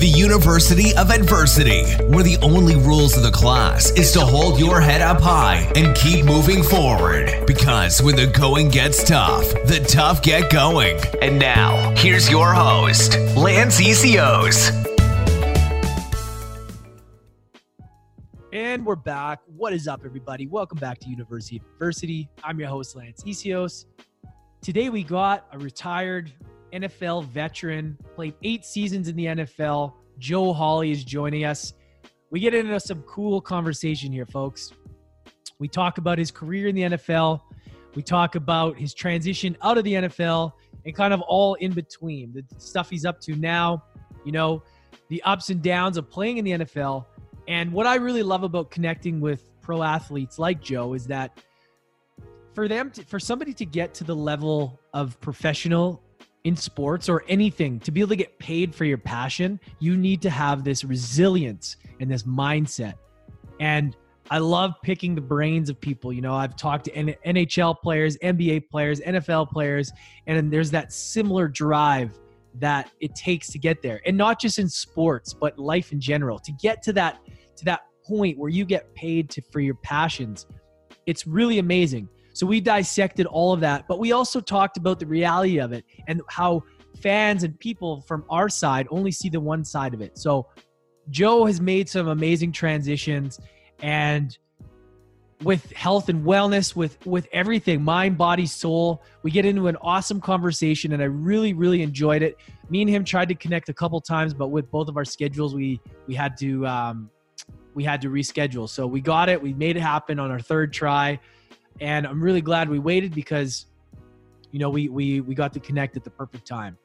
the University of Adversity, where the only rules of the class is to hold your head up high and keep moving forward. Because when the going gets tough, the tough get going. And now, here's your host, Lance Essihos. And we're back. What is up, everybody? Welcome back to University of Adversity. I'm your host, Lance Essihos. Today we got a retired NFL veteran, played eight seasons in the NFL. Joe Hawley is joining us. We get into some cool conversation here, folks. We talk about his career in the NFL. We talk about his transition out of the NFL and kind of all in between the stuff he's up to now, you know, the ups and downs of playing in the NFL. And what I really love about connecting with pro athletes like Joe is that for them to, for somebody to get to the level of professional in sports or anything to be able to get paid for your passion you need to have this resilience and this mindset. And i love picking the brains of people. You know i've talked to nhl players nba players nfl players and there's that similar drive that it takes to get there. And not just in sports but life in general. To get to that to that point where you get paid to for your passions it's really amazing so we dissected all of that, but we also talked about the reality of it and how fans and people from our side only see the one side of it. So Joe has made some amazing transitions and with health and wellness with with everything mind body soul we get into an awesome conversation and i really really enjoyed it. Me and him tried to connect a couple times but with both of our schedules we we had to um we had to reschedule. So we got it. We made it happen on our third try and I'm really glad we waited because, you know, we we we got to connect at the perfect time.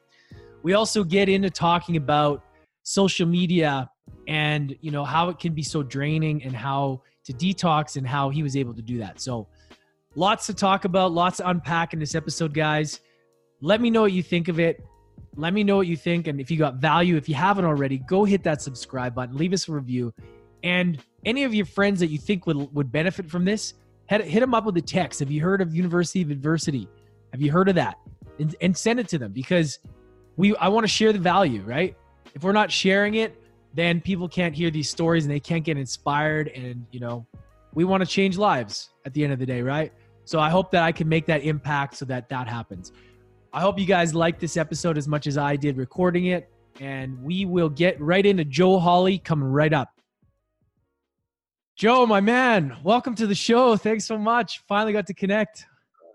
We also get into talking about social media and you know how it can be so draining and how to detox and how he was able to do that. So lots to talk about, lots to unpack in this episode, guys. Let me know what you think of it. Let me know what you think. And if you got value, if you haven't already, go hit that subscribe button, leave us a review. And any of your friends that you think would, would benefit from this, hit, hit them up with a text. Have you heard of University of Adversity? Have you heard of that? And, and send it to them because we I want to share the value, right? If we're not sharing it, then people can't hear these stories and they can't get inspired. And you know, we want to change lives at the end of the day, right? So I hope that I can make that impact so that that happens. I hope you guys like this episode as much as I did recording it. And we will get right into Joe Hawley coming right up. Joe, my man, welcome to the show. Thanks so much. Finally got to connect.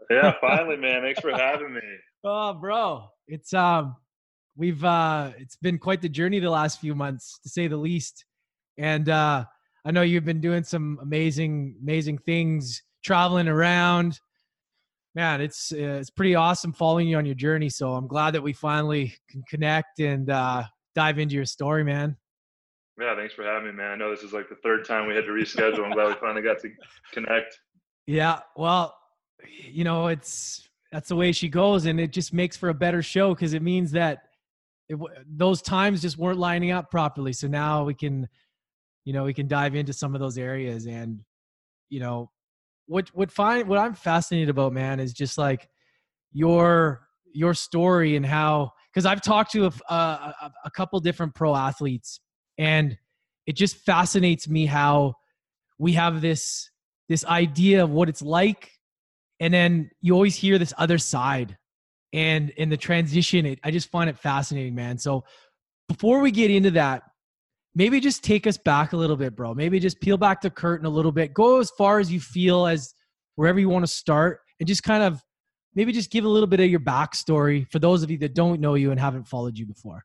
Yeah, finally, man. Thanks for having me. Oh, bro. It's um we've uh it's been quite the journey the last few months to say the least. And uh I know you've been doing some amazing amazing things traveling around. Man, it's uh, it's pretty awesome following you on your journey. So I'm glad that we finally can connect and uh dive into your story, man. Yeah, thanks for having me, man. I know this is like the third time we had to reschedule. I'm glad we finally got to connect. Yeah, well, you know, it's that's the way she goes, and it just makes for a better show because it means that it, those times just weren't lining up properly. So now we can, you know, we can dive into some of those areas, and you know, what what find what I'm fascinated about, man, is just like your your story and how because I've talked to a, a, a couple different pro athletes and it just fascinates me how we have this this idea of what it's like and then you always hear this other side. And in the transition it, i just find it fascinating man. So before we get into that maybe just take us back a little bit bro. Maybe just peel back the curtain a little bit. Go as far as you feel as wherever you want to start and just kind of maybe just give a little bit of your backstory for those of you that don't know you and haven't followed you before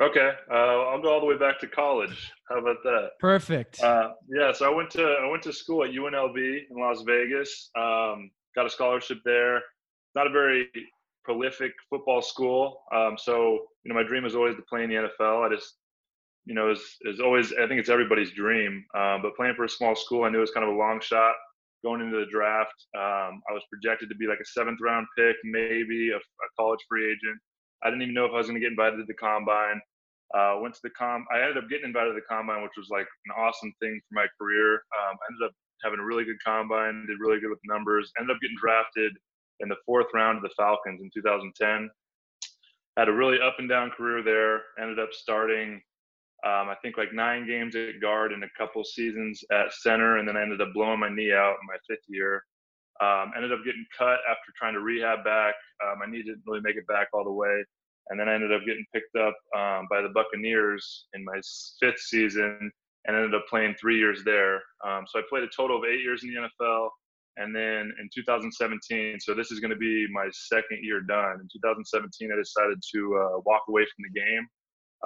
Okay, uh, I'll go all the way back to college. How about that? Perfect. Uh, yeah, so I went to I went to school at UNLV in Las Vegas. Um, got a scholarship there. Not a very prolific football school, um, so you know my dream was always to play in the NFL. I just you know is is always I think it's everybody's dream. Um, but playing for a small school, I knew it was kind of a long shot going into the draft. Um, I was projected to be like a seventh round pick, maybe a, a college free agent. I didn't even know if I was going to get invited to the combine. Uh, went to the com. I ended up getting invited to the combine, which was like an awesome thing for my career. Um, I ended up having a really good combine, did really good with numbers. Ended up getting drafted in the fourth round of the Falcons in 2010. Had a really up and down career there. Ended up starting Um, I think like nine games at guard and a couple seasons at center, and then I ended up blowing my knee out in my fifth year. Um, ended up getting cut after trying to rehab back. Uh, my knee didn't really make it back all the way, and then I ended up getting picked up um, by the Buccaneers in my fifth season, and ended up playing three years there. Um, so I played a total of eight years in the NFL, and then in 2017, so this is going to be my second year done. In 2017, I decided to uh, walk away from the game.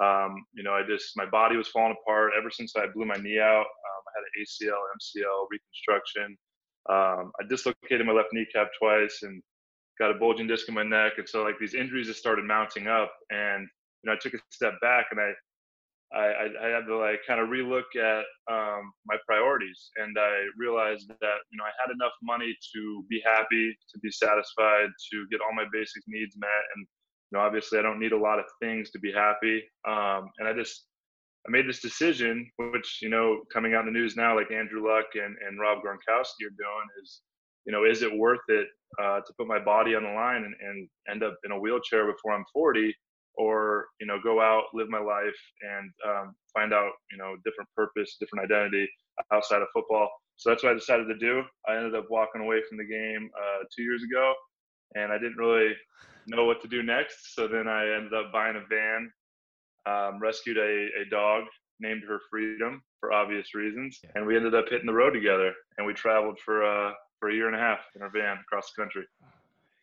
Um, you know, I just my body was falling apart ever since I blew my knee out. Um, I had an ACL, MCL reconstruction. Um, I dislocated my left kneecap twice and got a bulging disc in my neck, and so like these injuries just started mounting up. And you know, I took a step back and I I, I, had to like kind of relook at um, my priorities, and I realized that you know I had enough money to be happy, to be satisfied, to get all my basic needs met, and you know obviously I don't need a lot of things to be happy. Um, and I just I made this decision, which you know coming out in the news now, like Andrew Luck and and Rob Gronkowski are doing, is you know is it worth it uh, to put my body on the line and, and end up in a wheelchair before I'm 40? or you know go out live my life and um, find out you know different purpose different identity outside of football. So that's what i decided to do. I ended up walking away from the game uh, two years ago and i didn't really know what to do next. So then i ended up buying a van um, rescued a, a dog named her freedom for obvious reasons and we ended up hitting the road together and we traveled for uh, for a year and a half in our van across the country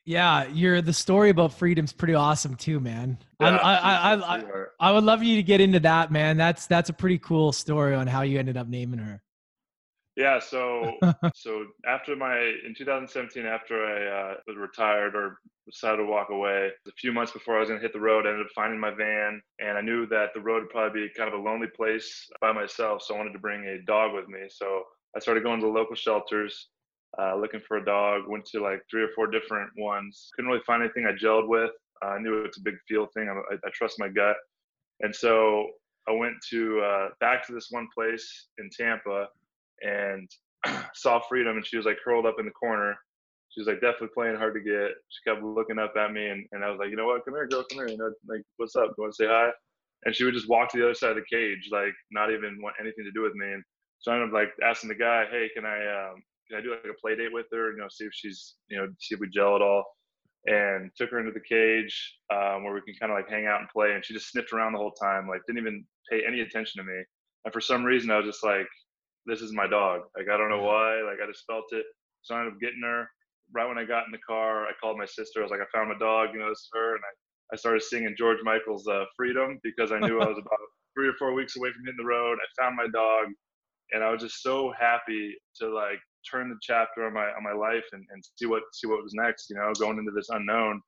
yeah, you're the story about freedom's pretty awesome too, man. Yeah, I, I, I, I, I would love you to get into that, man. That's that's a pretty cool story on how you ended up naming her. Yeah, so so after my in 2017, after I uh, was retired or decided to walk away, a few months before I was gonna hit the road, I ended up finding my van, and I knew that the road would probably be kind of a lonely place by myself, so I wanted to bring a dog with me. So I started going to the local shelters, uh, looking for a dog. Went to like three or four different ones. Couldn't really find anything I gelled with. Uh, I knew it's a big field thing. I, I, trust my gut, and so I went to uh, back to this one place in Tampa and saw Freedom, and she was like curled up in the corner. She was like definitely playing hard to get. She kept looking up at me, and, and I was like, you know what, come here, girl, come here. You know, like, what's up? You want to say hi? And she would just walk to the other side of the cage, like not even want anything to do with me. And so I ended up like asking the guy, hey, can I um, can I do like a play date with her? You know, see if she's, you know, see if we gel at all. And took her into the cage um, where we can kind of like hang out and play. And she just sniffed around the whole time, like didn't even pay any attention to me. And for some reason, I was just like, this is my dog. Like I don't know why. Like I just felt it. So I ended up getting her. Right when I got in the car, I called my sister. I was like, I found my dog. You know, this is her. And I, I started singing George Michael's uh, "Freedom" because I knew I was about three or four weeks away from hitting the road. I found my dog, and I was just so happy to like turn the chapter on my on my life and, and see what see what was next. You know, going into this unknown.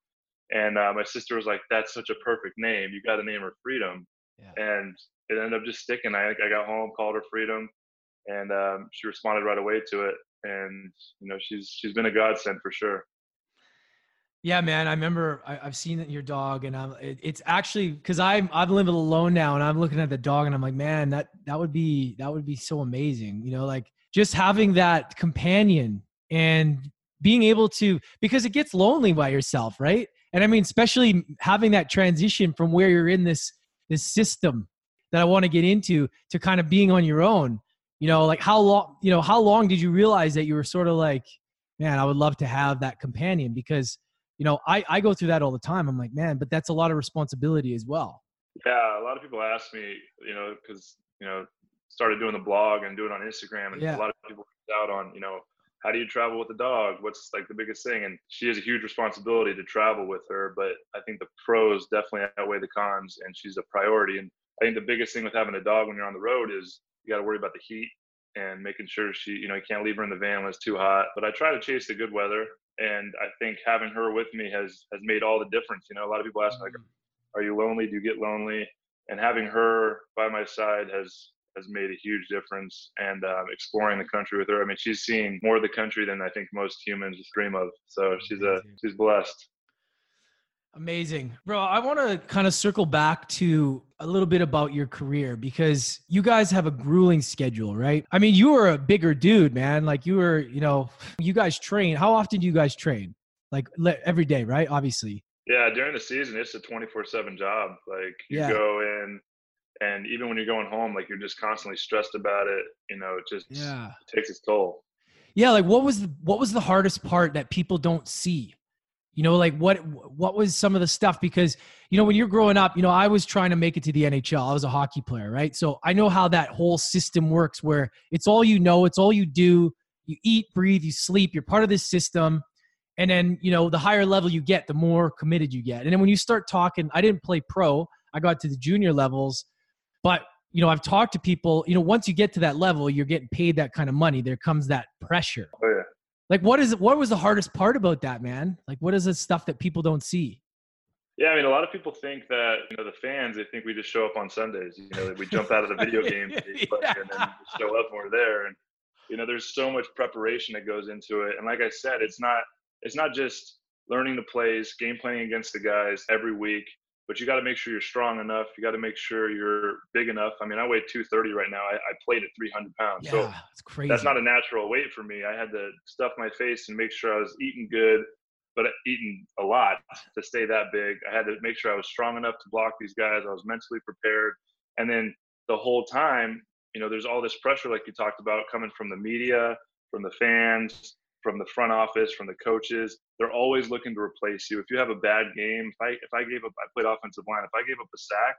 And uh, my sister was like, "That's such a perfect name. You got to name her Freedom." Yeah. And it ended up just sticking. I I got home, called her Freedom, and um, she responded right away to it. And you know, she's she's been a godsend for sure. Yeah, man. I remember I, have seen your dog, and I'm. It, it's actually because I'm I'm living alone now, and I'm looking at the dog, and I'm like, man, that that would be that would be so amazing. You know, like just having that companion and being able to because it gets lonely by yourself right? And i mean especially having that transition from where you're in this this system that i want to get into to kind of being on your own. You know like how long you know how long did you realize that you were sort of like man i would love to have that companion because you know i i go through that all the time. I'm like man but that's a lot of responsibility as well. Yeah a lot of people ask me you know because you know started doing the blog and doing it on Instagram, and yeah. a lot of people out on, you know, how do you travel with a dog? What's like the biggest thing? And she has a huge responsibility to travel with her, but I think the pros definitely outweigh the cons, and she's a priority. And I think the biggest thing with having a dog when you're on the road is you got to worry about the heat and making sure she, you know, you can't leave her in the van when it's too hot. But I try to chase the good weather, and I think having her with me has has made all the difference. You know, a lot of people ask me like, mm-hmm. "Are you lonely? Do you get lonely?" And having her by my side has has made a huge difference and um, exploring the country with her. I mean, she's seen more of the country than I think most humans dream of. So she's a she's blessed. Amazing. Bro, I want to kind of circle back to a little bit about your career because you guys have a grueling schedule, right? I mean, you were a bigger dude, man. Like you were, you know, you guys train. How often do you guys train? Like every day, right? Obviously. Yeah, during the season, it's a 24 7 job. Like you yeah. go in, and even when you're going home, like you're just constantly stressed about it. You know, it just Yeah. it takes its toll. Yeah, like what was the what was the hardest part that people don't see? You know, like what what was some of the stuff because you know when you're growing up, you know, I was trying to make it to the NHL. I was a hockey player, right? So I know how that whole system works where it's all you know, it's all you do. You eat, breathe, you sleep, you're part of this system. And then, you know, the higher level you get, the more committed you get. And then when you start talking, I didn't play pro. I got to the junior levels, but you know, I've talked to people, you know, once you get to that level, you're getting paid that kind of money. There comes that pressure. Oh yeah. Like, what is it? What was the hardest part about that, man? Like, what is the stuff that people don't see? Yeah, I mean, a lot of people think that you know the fans. They think we just show up on Sundays. You know, that we jump out of the video games and then show up when we're there. And you know, there's so much preparation that goes into it. And like I said, it's not it's not just learning the plays, game planning against the guys every week, but you got to make sure you're strong enough. You got to make sure you're big enough. I mean, I weigh 230 right now. I, I played at 300 pounds. Yeah, so that's crazy. that's not a natural weight for me. I had to stuff my face and make sure I was eating good, but eating a lot to stay that big. I had to make sure I was strong enough to block these guys. I was mentally prepared. And then the whole time, you know, there's all this pressure, like you talked about, coming from the media, from the fans, from the front office, from the coaches. They're always looking to replace you. If you have a bad game, if I if I gave up, I played offensive line. If I gave up a sack,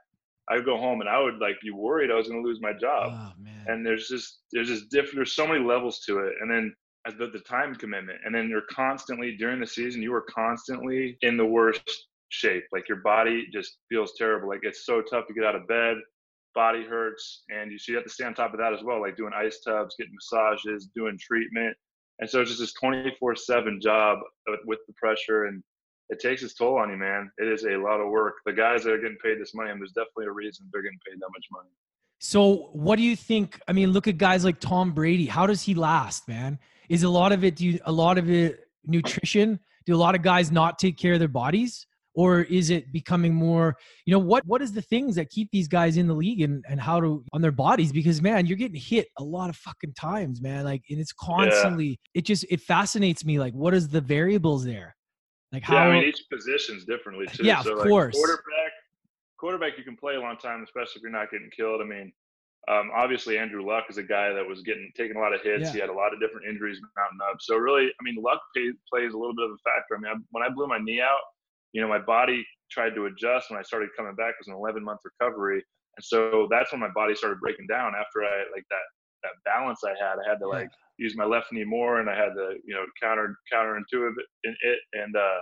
I would go home and I would like be worried I was going to lose my job. Oh. And there's just there's just different. There's so many levels to it. And then as the, the time commitment, and then you're constantly during the season, you are constantly in the worst shape. Like your body just feels terrible. Like it's so tough to get out of bed. Body hurts, and you, so you have to stay on top of that as well, like doing ice tubs, getting massages, doing treatment and so it's just this 24 7 job uh, with the pressure and it takes its toll on you man. It is a lot of work. The guys that are getting paid this money and there's definitely a reason they're getting paid that much money. So what do you think i mean look at guys like tom brady. How does he last man? Is a lot of it do you, a lot of it nutrition? Do a lot of guys not take care of their bodies or is it becoming more you know what what is the things that keep these guys in the league and, and how to on their bodies because man you're getting hit a lot of fucking times man like and it's constantly yeah. it just it fascinates me like what is the variables there like how yeah, I mean each position's differently too yeah so of like course quarterback quarterback you can play a long time especially if you're not getting killed i mean um, obviously Andrew Luck is a guy that was getting taking a lot of hits. Yeah. He had a lot of different injuries mounting up. So really, I mean, Luck pay, plays a little bit of a factor. I mean, I, when I blew my knee out, you know, my body tried to adjust when I started coming back. It was an 11 month recovery. And so that's when my body started breaking down after I like that, that balance I had, I had to like use my left knee more and I had to, you know, counter, counterintuitive in it. And, uh,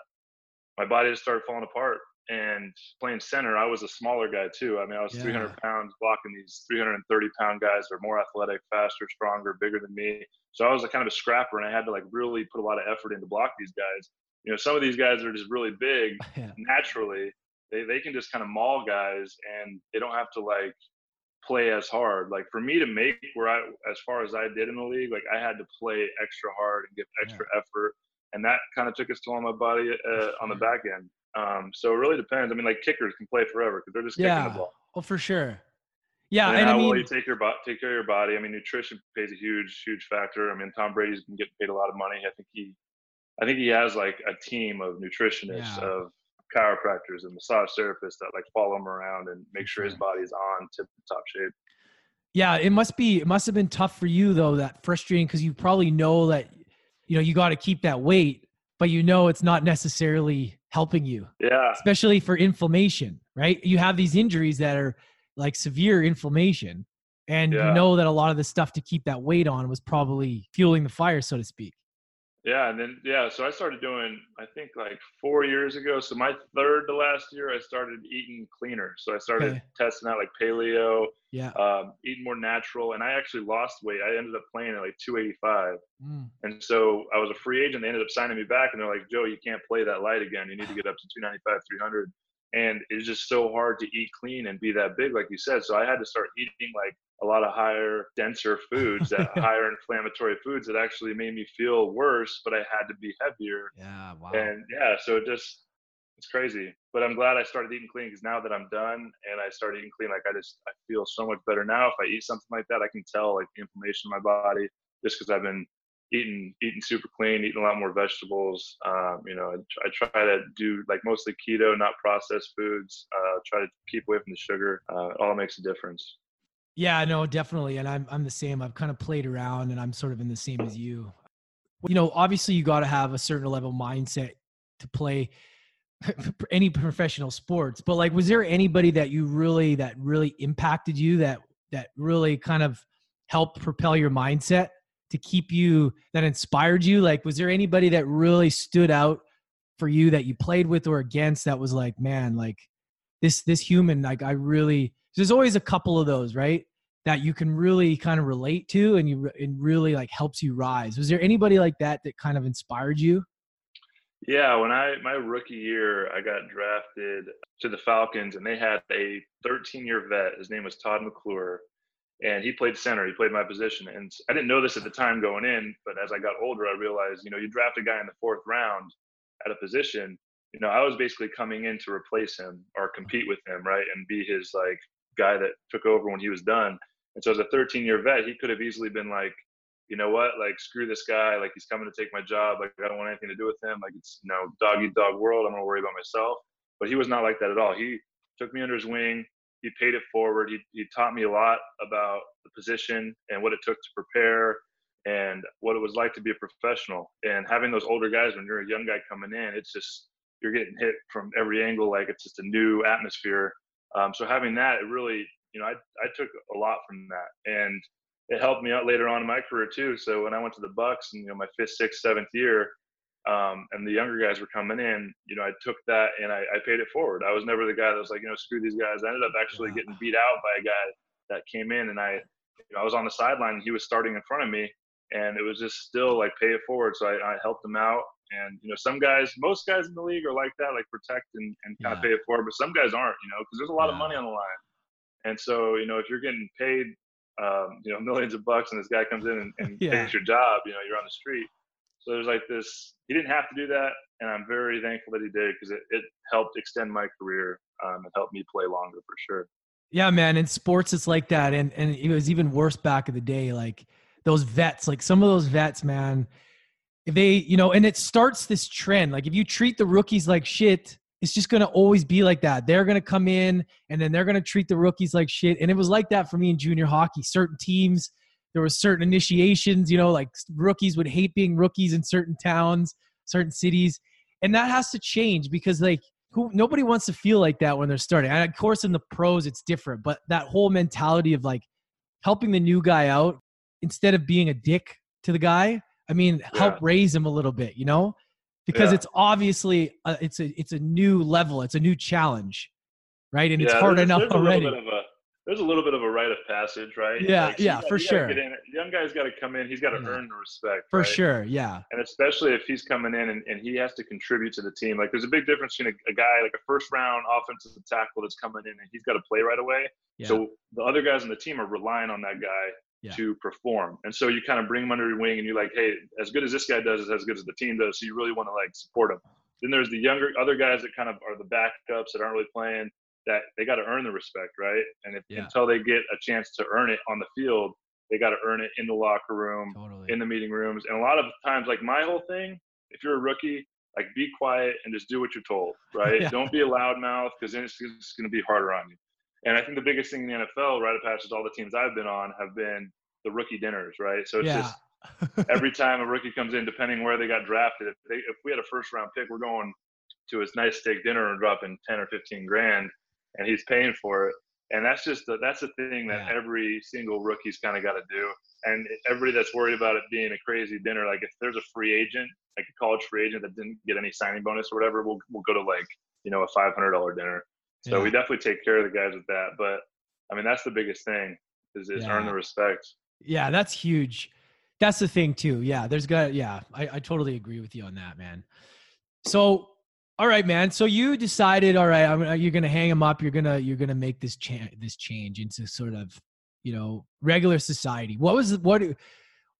my body just started falling apart and playing center. I was a smaller guy too. I mean, I was Yeah. 300 pounds blocking these 330 pound guys that are more athletic, faster, stronger, bigger than me. So I was a kind of a scrapper and I had to like really put a lot of effort into block these guys. You know, some of these guys are just really big yeah. naturally. They, they can just kind of maul guys and they don't have to like play as hard. Like for me to make where i as far as i did in the league like i had to play extra hard and give extra effort and that kind of took its toll on my body uh, on the back end. Um, so it really depends. I mean like kickers can play forever because they're just kicking the ball. Oh for sure. Yeah and, and, how i well mean you take your bo- take care of your body. I mean nutrition plays a huge huge factor. I mean tom brady's been getting paid a lot of money. I think he i think he has like a team of nutritionists Yeah. of chiropractors and massage therapists that like follow him around and make sure his body's on tip top shape Yeah, it must be. It must have been tough for you though. That frustrating because you probably know that you know you got to keep that weight, but you know it's not necessarily helping you, yeah especially for inflammation. Right? You have these injuries that are like severe inflammation, and Yeah. you know that a lot of the stuff to keep that weight on was probably fueling the fire, so to speak. Yeah and then yeah so i started doing i think like four years ago so my third to last year i started eating cleaner so i started Okay. testing out like paleo Yeah. um, eating more natural and i actually lost weight i ended up playing at like 285 Mm. And so I was a free agent. They ended up signing me back, and they're like, Joe, you can't play that light again. You need to get up to 295, 300. And it's just so hard to eat clean and be that big, like you said. So I had to start eating like a lot of higher, denser foods, that higher inflammatory foods that actually made me feel worse, but I had to be heavier. Yeah. Wow. And yeah, so it just it's crazy. But I'm glad I started eating clean because now that I'm done and I started eating clean, like I just I feel so much better now. If I eat something like that, I can tell like the inflammation in my body just because I've been eating eating super clean, eating a lot more vegetables. Um, you know, I, I, try to do like mostly keto, not processed foods. Uh, try to keep away from the sugar. Uh, it all makes a difference. Yeah, no, definitely. And I'm I'm the same. I've kind of played around and I'm sort of in the same as you. You know, obviously you got to have a certain level mindset to play any professional sports. But like was there anybody that you really that really impacted you that that really kind of helped propel your mindset to keep you that inspired you? Like was there anybody that really stood out for you that you played with or against that was like, man, like this this human like I really there's always a couple of those, right? That you can really kind of relate to and you it really like helps you rise. Was there anybody like that that kind of inspired you? Yeah, when I my rookie year, I got drafted to the Falcons, and they had a 13 year vet. His name was Todd McClure, and he played center. He played my position, and I didn't know this at the time going in, but as I got older, I realized, you know, you draft a guy in the fourth round at a position. You know, I was basically coming in to replace him or compete with him, right, and be his like guy that took over when he was done. And so as a 13 year vet, he could have easily been like, you know what, like screw this guy, like he's coming to take my job, like I don't want anything to do with him, like it's you know dog eat dog world, I'm gonna worry about myself. But he was not like that at all. He took me under his wing. He paid it forward. He he taught me a lot about the position and what it took to prepare and what it was like to be a professional. And having those older guys when you're a young guy coming in, it's just you're getting hit from every angle, like it's just a new atmosphere. Um, so having that, it really, you know, I I took a lot from that, and it helped me out later on in my career too. So when I went to the Bucs and you know, my fifth, sixth, seventh year, um, and the younger guys were coming in, you know, I took that and I, I, paid it forward. I was never the guy that was like, you know, screw these guys. I ended up actually yeah. getting beat out by a guy that came in, and I, you know, I was on the sideline. And he was starting in front of me, and it was just still like pay it forward. So I, I helped him out. And you know, some guys, most guys in the league are like that, like protect and, and kind yeah. of pay it forward. But some guys aren't, you know, because there's a lot yeah. of money on the line. And so, you know, if you're getting paid um, you know, millions of bucks, and this guy comes in and, and yeah. takes your job. You know, you're on the street. So there's like this. He didn't have to do that, and I'm very thankful that he did because it, it helped extend my career. Um, it helped me play longer for sure. Yeah, man. In sports, it's like that, and and it was even worse back in the day. Like those vets, like some of those vets, man. They, you know, and it starts this trend. Like if you treat the rookies like shit, it's just going to always be like that. They're going to come in and then they're going to treat the rookies like shit. And it was like that for me in junior hockey. Certain teams, there were certain initiations, you know, like rookies would hate being rookies in certain towns, certain cities. And that has to change because like who nobody wants to feel like that when they're starting. And of course in the pros it's different, but that whole mentality of like helping the new guy out instead of being a dick to the guy, I mean, help raise him a little bit, you know? because yeah. it's obviously a, it's a it's a new level, it's a new challenge, right? And yeah, it's hard enough already. A, there's a little bit of a rite of passage, right? Yeah, like, yeah, got, for sure. Young guy's got to come in. He's got to yeah. earn the respect. For right? sure, yeah. And especially if he's coming in and, and he has to contribute to the team. Like, there's a big difference between a, a guy like a first round offensive tackle that's coming in and he's got to play right away. Yeah. So the other guys on the team are relying on that guy yeah. to perform. And so you kind of bring them under your wing and you're like, hey, as good as this guy does is as good as the team does. So you really want to like support them. Then there's the younger other guys that kind of are the backups that aren't really playing that they got to earn the respect, right? And if, yeah. until they get a chance to earn it on the field, they got to earn it in the locker room, totally. in the meeting rooms. And a lot of times, like my whole thing, if you're a rookie, like be quiet and just do what you're told, right? yeah. Don't be a loudmouth because then it's, it's going to be harder on you. And I think the biggest thing in the NFL, rite of passage, all the teams I've been on have been the rookie dinners, right? So it's yeah. just every time a rookie comes in, depending where they got drafted, if they if we had a first round pick, we're going to his nice steak dinner and dropping ten or fifteen grand, and he's paying for it. And that's just the, that's the thing that yeah. every single rookie's kind of got to do. And everybody that's worried about it being a crazy dinner, like if there's a free agent, like a college free agent that didn't get any signing bonus or whatever, we'll we'll go to like you know a five hundred dollar dinner. So yeah. we definitely take care of the guys with that. But I mean, that's the biggest thing is, is yeah. earn the respect. Yeah, that's huge. That's the thing too. Yeah, there's got yeah, I, I totally agree with you on that, man. So all right, man. So you decided, all right, I'm, you're gonna hang him up. You're gonna you're gonna make this change this change into sort of you know regular society. What was what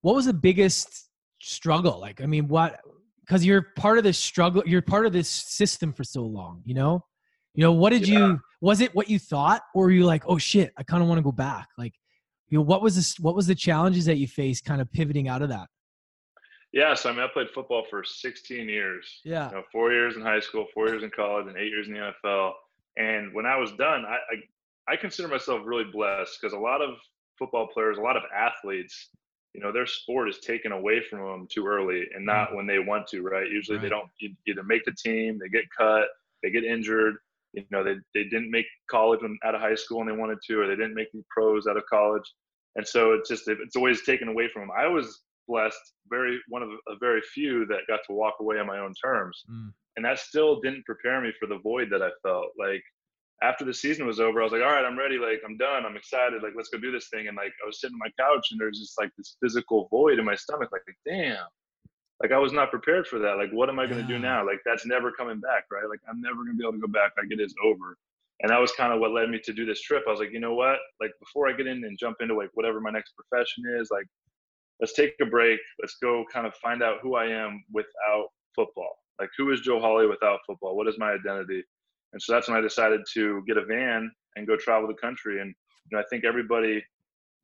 what was the biggest struggle? Like, I mean, what because you're part of this struggle, you're part of this system for so long. You know, you know what did yeah. you? Was it what you thought, or were you like, oh shit, I kind of want to go back? Like, you know, what was this? What was the challenges that you faced, kind of pivoting out of that? Yeah, so I mean, I played football for 16 years. Yeah. You know, four years in high school, four years in college, and eight years in the NFL. And when I was done, I I, I consider myself really blessed because a lot of football players, a lot of athletes, you know, their sport is taken away from them too early and not mm-hmm. when they want to, right? Usually right. they don't either make the team, they get cut, they get injured. You know, they, they didn't make college when, out of high school and they wanted to, or they didn't make the pros out of college. And so it's just, it's always taken away from them. I was blessed, very, one of a very few that got to walk away on my own terms. Mm. And that still didn't prepare me for the void that I felt. Like after the season was over, I was like, all right, I'm ready. Like, I'm done. I'm excited. Like, let's go do this thing. And like, I was sitting on my couch and there's just like this physical void in my stomach. Like, damn, like I was not prepared for that. Like, what am I going to yeah. do now? Like, that's never coming back, right? Like, I'm never going to be able to go back. Like, it is over. And that was kind of what led me to do this trip. I was like, you know what? Like, before I get in and jump into like whatever my next profession is, like, let's take a break. Let's go kind of find out who I am without football. Like, who is Joe Hawley without football? What is my identity? And so that's when I decided to get a van and go travel the country. And you know, I think everybody,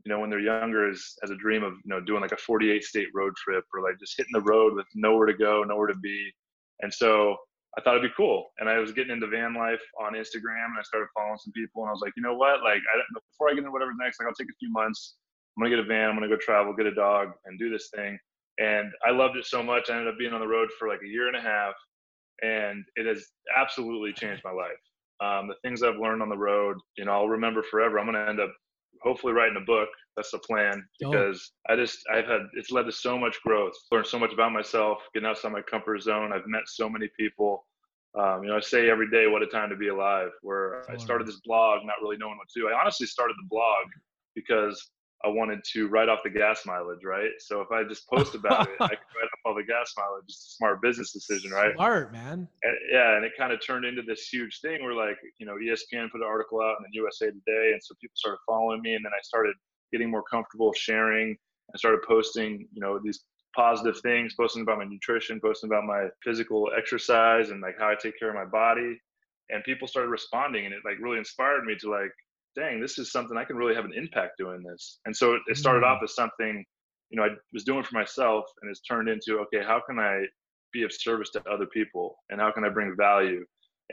you know, when they're younger, is has a dream of you know doing like a 48 state road trip or like just hitting the road with nowhere to go, nowhere to be. And so I thought it'd be cool. And I was getting into van life on Instagram, and I started following some people. And I was like, you know what? Like, I, before I get into whatever's next, like I'll take a few months. I'm gonna get a van. I'm gonna go travel, get a dog, and do this thing. And I loved it so much. I ended up being on the road for like a year and a half and it has absolutely changed my life. Um, the things I've learned on the road, you know, I'll remember forever. I'm going to end up hopefully writing a book. That's the plan because oh. I just, I've had, it's led to so much growth, learned so much about myself, getting outside my comfort zone. I've met so many people. Um, you know, I say every day, what a time to be alive, where I started this blog, not really knowing what to do. I honestly started the blog because I wanted to write off the gas mileage, right? So if I just post about it, I could write off all the gas mileage. It's a smart business decision, right? Smart, man. And, yeah, and it kind of turned into this huge thing where, like, you know, ESPN put an article out in the USA Today, and so people started following me, and then I started getting more comfortable sharing. I started posting, you know, these positive things, posting about my nutrition, posting about my physical exercise, and like how I take care of my body. And people started responding, and it like really inspired me to like dang, this is something I can really have an impact doing this. And so it started mm. off as something, you know, I was doing for myself and it's turned into, okay, how can I be of service to other people and how can I bring value?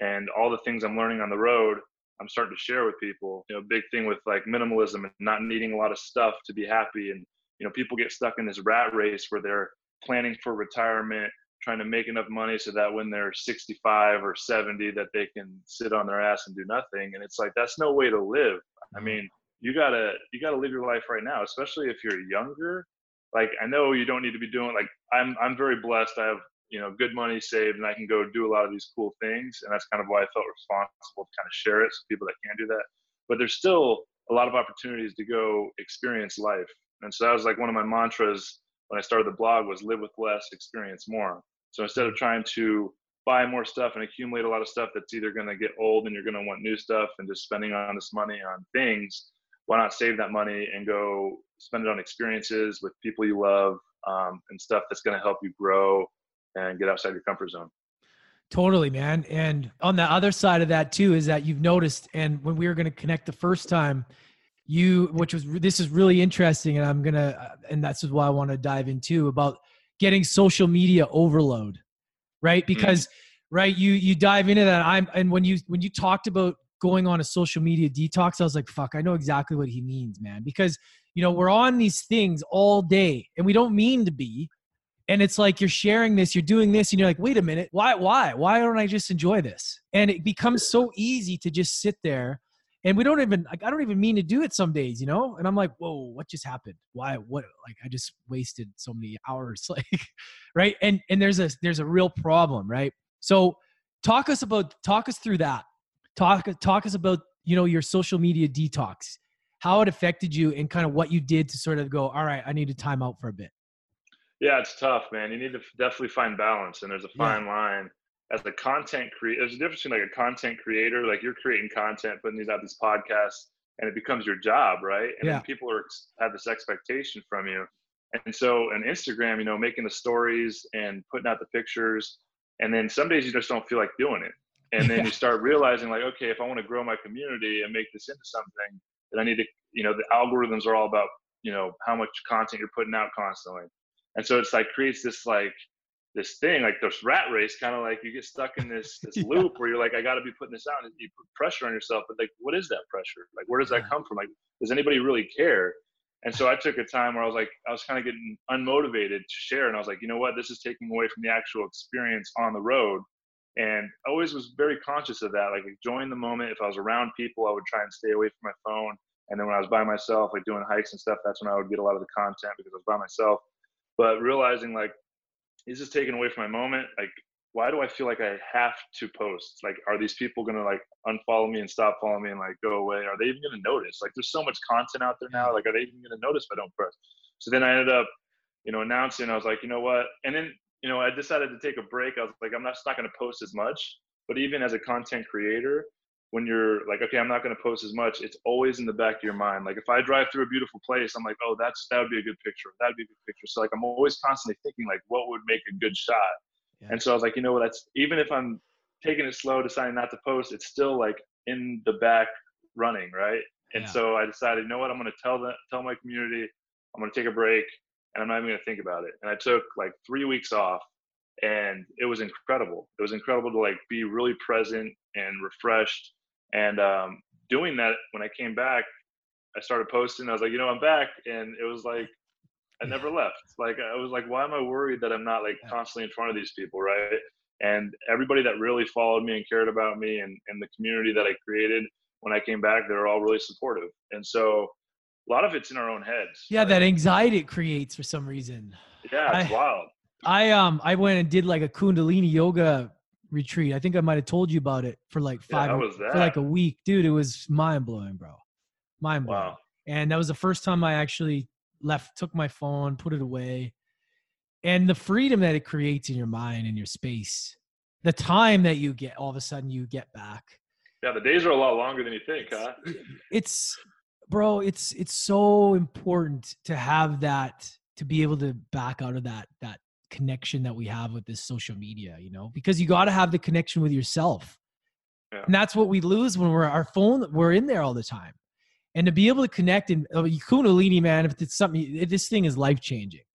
And all the things I'm learning on the road, I'm starting to share with people. You know, big thing with like minimalism and not needing a lot of stuff to be happy. And, you know, people get stuck in this rat race where they're planning for retirement trying to make enough money so that when they're 65 or 70 that they can sit on their ass and do nothing. And it's like that's no way to live. I mm-hmm. mean you gotta you gotta live your life right now especially if you're younger. Like i know you don't need to be doing like i'm i'm very blessed. I have you know good money saved and i can go do a lot of these cool things. And that's kind of why i felt responsible to kind of share it so people that can't do that. But there's still a lot of opportunities to go experience life. And so that was like one of my mantras when I started the blog was live with less, experience more. So instead of trying to buy more stuff and accumulate a lot of stuff that's either going to get old and you're going to want new stuff and just spending on this money on things, why not save that money and go spend it on experiences with people you love um, and stuff that's going to help you grow and get outside your comfort zone. Totally, man. And on the other side of that too is that you've noticed, and when we were going to connect the first time, you, which was this is really interesting, and I'm gonna, and that's why I want to dive into about getting social media overload right mm. because mm-hmm. right you you dive into that i'm and when you when you talked about going on a social media detox i was like fuck i know exactly what he means man because you know we're on these things all day and we don't mean to be and it's like you're sharing this you're doing this and you're like wait a minute why why why don't i just enjoy this and it becomes so easy to just sit there and we don't even like i don't even mean to do it some days you know? And i'm like whoa what just happened? Why what like i just wasted so many hours like right? And and there's a there's a real problem right? So talk us about talk us through that. Talk talk us about you know your social media detox. How it affected you and kind of what you did to sort of go all right i need to time out for a bit. Yeah it's tough man. You need to definitely find balance and there's a fine yeah. line as a content creator, there's a difference between like a content creator, like you're creating content, putting these out these podcasts, and it becomes your job, right? And yeah. then people are have this expectation from you. And so an Instagram, you know, making the stories and putting out the pictures, and then some days you just don't feel like doing it. And then yeah. you start realizing like, okay, if I want to grow my community and make this into something, then I need to, you know, the algorithms are all about, you know, how much content you're putting out constantly. And so it's like creates this like this thing, like this rat race, kind of like you get stuck in this this yeah. loop where you're like, I got to be putting this out, and you put pressure on yourself. But like, what is that pressure? Like, where does that come from? Like, does anybody really care? And so I took a time where I was like, I was kind of getting unmotivated to share, and I was like, you know what, this is taking away from the actual experience on the road. And I always was very conscious of that, like enjoying the moment. If I was around people, I would try and stay away from my phone. And then when I was by myself, like doing hikes and stuff, that's when I would get a lot of the content because I was by myself. But realizing like is this taken away from my moment? Like, why do I feel like I have to post? Like, are these people gonna like unfollow me and stop following me and like go away? Are they even gonna notice? Like, there's so much content out there now. Like, are they even gonna notice if I don't post? So then I ended up, you know, announcing. I was like, you know what? And then, you know, I decided to take a break. I was like, I'm not, just not gonna post as much. But even as a content creator, when you're like, okay, I'm not going to post as much, it's always in the back of your mind. Like if I drive through a beautiful place, I'm like, oh, that's that would be a good picture. That'd be a good picture. So like I'm always constantly thinking like, what would make a good shot? Yeah. And so I was like, you know what? That's even if I'm taking it slow, deciding not to post, it's still like in the back running, right? And yeah. so I decided, you know what? I'm going to tell the tell my community, I'm going to take a break, and I'm not even going to think about it. And I took like three weeks off, and it was incredible. It was incredible to like be really present and refreshed and um, doing that, when I came back, I started posting. I was like, you know, I'm back, and it was like I never left. Like I was like, why am I worried that I'm not like constantly in front of these people, right? And everybody that really followed me and cared about me, and and the community that I created when I came back, they were all really supportive. And so a lot of it's in our own heads. Yeah, that anxiety it creates for some reason. Yeah, it's I, wild. I um I went and did like a Kundalini yoga retreat. I think I might have told you about it for like five yeah, for like a week, dude. It was mind blowing, bro. Mind blowing. Wow. And that was the first time I actually left, took my phone, put it away, and the freedom that it creates in your mind and your space, the time that you get, all of a sudden you get back. Yeah, the days are a lot longer than you think, huh? It's, bro. It's it's so important to have that to be able to back out of that that connection that we have with this social media, you know, because you got to have the connection with yourself. Yeah. And that's what we lose when we're our phone, we're in there all the time. And to be able to connect and uh, Kundalini, man, if it's something, if this thing is life changing.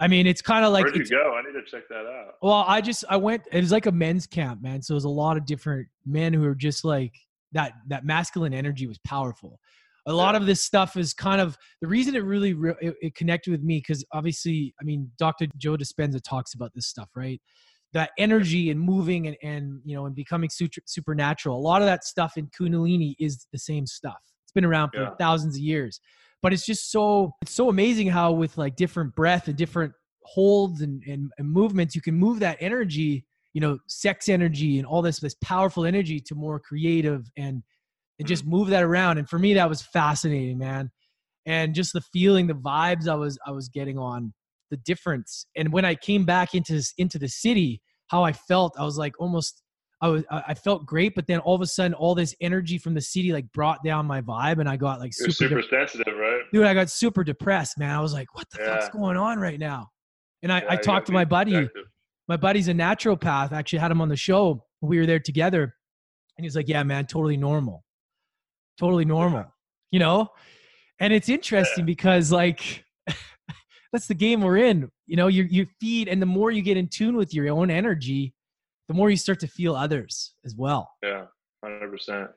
I mean, it's kind of like. Where'd you go? I need to check that out. Well, I just, I went, it was like a men's camp, man. So it was a lot of different men who were just like, that, that masculine energy was powerful a lot of this stuff is kind of the reason it really re- it, it connected with me because obviously i mean dr joe dispenza talks about this stuff right? That energy and moving and, and you know and becoming super, supernatural. A lot of that stuff in kundalini is the same stuff. It's been around for yeah. thousands of years. But it's just so it's so amazing how with like different breath and different holds and, and, and movements you can move that energy you know sex energy and all this this powerful energy to more creative and and just move that around. And for me, that was fascinating, man. And just the feeling, the vibes I was I was getting on, the difference. And when I came back into into the city, how I felt, I was like almost I was I felt great, but then all of a sudden, all this energy from the city like brought down my vibe, and I got like super, super de- sensitive, right? Dude, I got super depressed, man. I was like, "What the yeah. fuck's going on right now?" And I, yeah, I talked to my buddy. My buddy's a naturopath. I actually had him on the show. We were there together, and he's like, "Yeah, man, totally normal." Totally normal, you know? And it's interesting because like that's the game we're in. You know, you you feed and the more you get in tune with your own energy, the more you start to feel others as well. Yeah, 100%.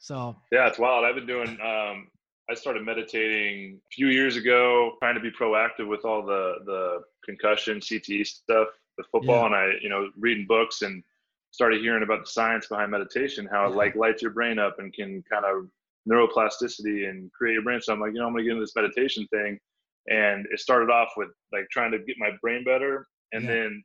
So, yeah, it's wild. I've been doing um I started meditating a few years ago, trying to be proactive with all the the concussion, CTE stuff, the football, yeah. and I, you know, reading books and started hearing about the science behind meditation, how it like lights your brain up and can kind of neuroplasticity and create your brain. So I'm like, you know, I'm gonna get into this meditation thing. And it started off with like trying to get my brain better. And yeah. then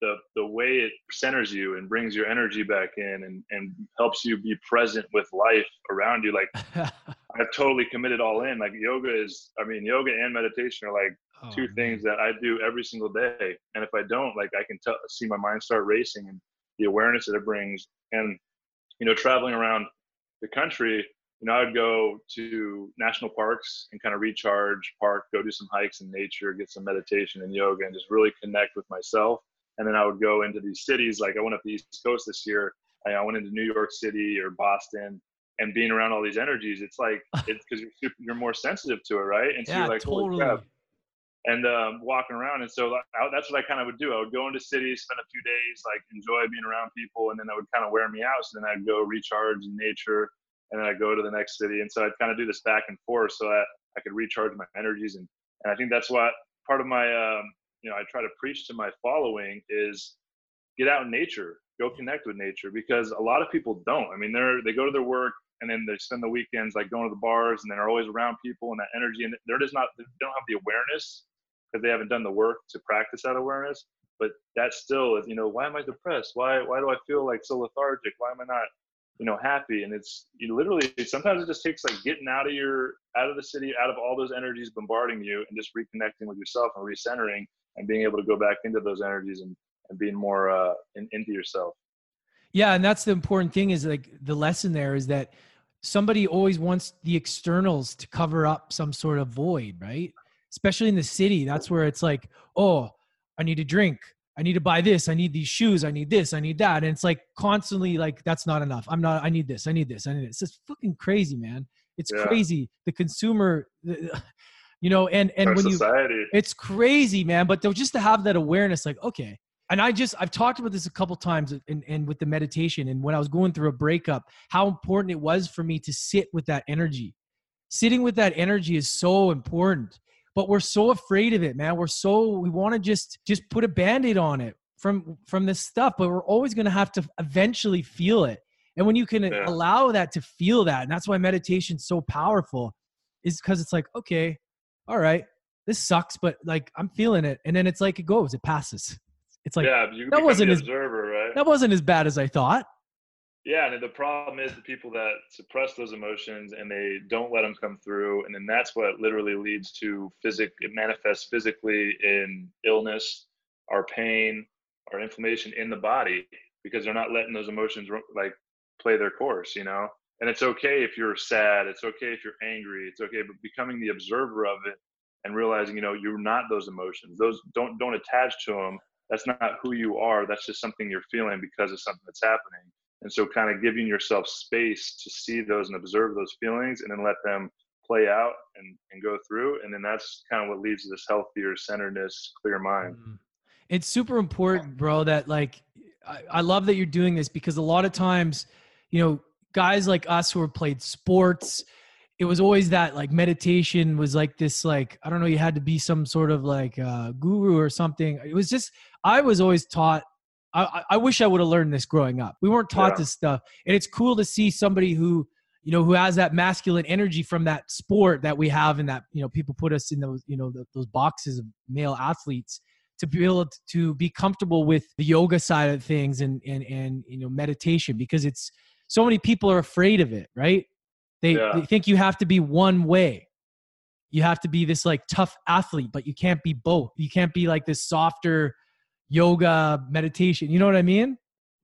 the the way it centers you and brings your energy back in and, and helps you be present with life around you. Like I've totally committed all in. Like yoga is I mean, yoga and meditation are like oh, two man. things that I do every single day. And if I don't, like I can tell see my mind start racing and the awareness that it brings. And, you know, traveling around the country, you know, I would go to national parks and kind of recharge, park, go do some hikes in nature, get some meditation and yoga, and just really connect with myself. And then I would go into these cities. Like I went up the East Coast this year. I went into New York City or Boston, and being around all these energies, it's like it's because you're super, you're more sensitive to it, right? And so yeah, you're like, totally. holy crap, and um, walking around. And so I, that's what I kind of would do. I would go into cities, spend a few days, like enjoy being around people, and then that would kind of wear me out. So then I'd go recharge in nature, and then I'd go to the next city. And so I'd kind of do this back and forth so that I could recharge my energies. And, and I think that's what part of my, um, you know, I try to preach to my following is get out in nature, go connect with nature, because a lot of people don't. I mean, they're they go to their work, and then they spend the weekends like going to the bars and then are always around people and that energy and they're just not they don't have the awareness because they haven't done the work to practice that awareness but that still is you know why am i depressed why why do i feel like so lethargic why am i not you know happy and it's you literally sometimes it just takes like getting out of your out of the city out of all those energies bombarding you and just reconnecting with yourself and recentering and being able to go back into those energies and, and being more uh in, into yourself yeah, and that's the important thing is like the lesson there is that somebody always wants the externals to cover up some sort of void, right? Especially in the city, that's where it's like, oh, I need a drink. I need to buy this. I need these shoes. I need this. I need that. And it's like constantly like, that's not enough. I'm not, I need this. I need this. I need this. It's just fucking crazy, man. It's yeah. crazy. The consumer, you know, and, and Our when society. you, it's crazy, man. But just to have that awareness, like, okay, and I just I've talked about this a couple times and, and with the meditation and when I was going through a breakup, how important it was for me to sit with that energy. Sitting with that energy is so important. But we're so afraid of it, man. We're so we want to just just put a band-aid on it from from this stuff, but we're always gonna have to eventually feel it. And when you can yeah. allow that to feel that, and that's why meditation's so powerful, is because it's like, okay, all right, this sucks, but like I'm feeling it. And then it's like it goes, it passes. It's like yeah, that wasn't as observer, right? That wasn't as bad as I thought. Yeah, and the problem is the people that suppress those emotions and they don't let them come through, and then that's what literally leads to physic. It manifests physically in illness, our pain, our inflammation in the body because they're not letting those emotions like play their course, you know. And it's okay if you're sad. It's okay if you're angry. It's okay, but becoming the observer of it and realizing, you know, you're not those emotions. Those don't don't attach to them that's not who you are. That's just something you're feeling because of something that's happening. And so, kind of giving yourself space to see those and observe those feelings and then let them play out and, and go through. And then that's kind of what leads to this healthier centeredness, clear mind. Mm-hmm. It's super important, bro, that like, I, I love that you're doing this because a lot of times, you know, guys like us who have played sports, it was always that like meditation was like this like i don't know you had to be some sort of like uh, guru or something it was just i was always taught i, I wish i would have learned this growing up we weren't taught yeah. this stuff and it's cool to see somebody who you know who has that masculine energy from that sport that we have and that you know people put us in those you know the, those boxes of male athletes to be able to be comfortable with the yoga side of things and and and you know meditation because it's so many people are afraid of it right they, yeah. they think you have to be one way. You have to be this like tough athlete, but you can't be both. You can't be like this softer yoga meditation. You know what I mean?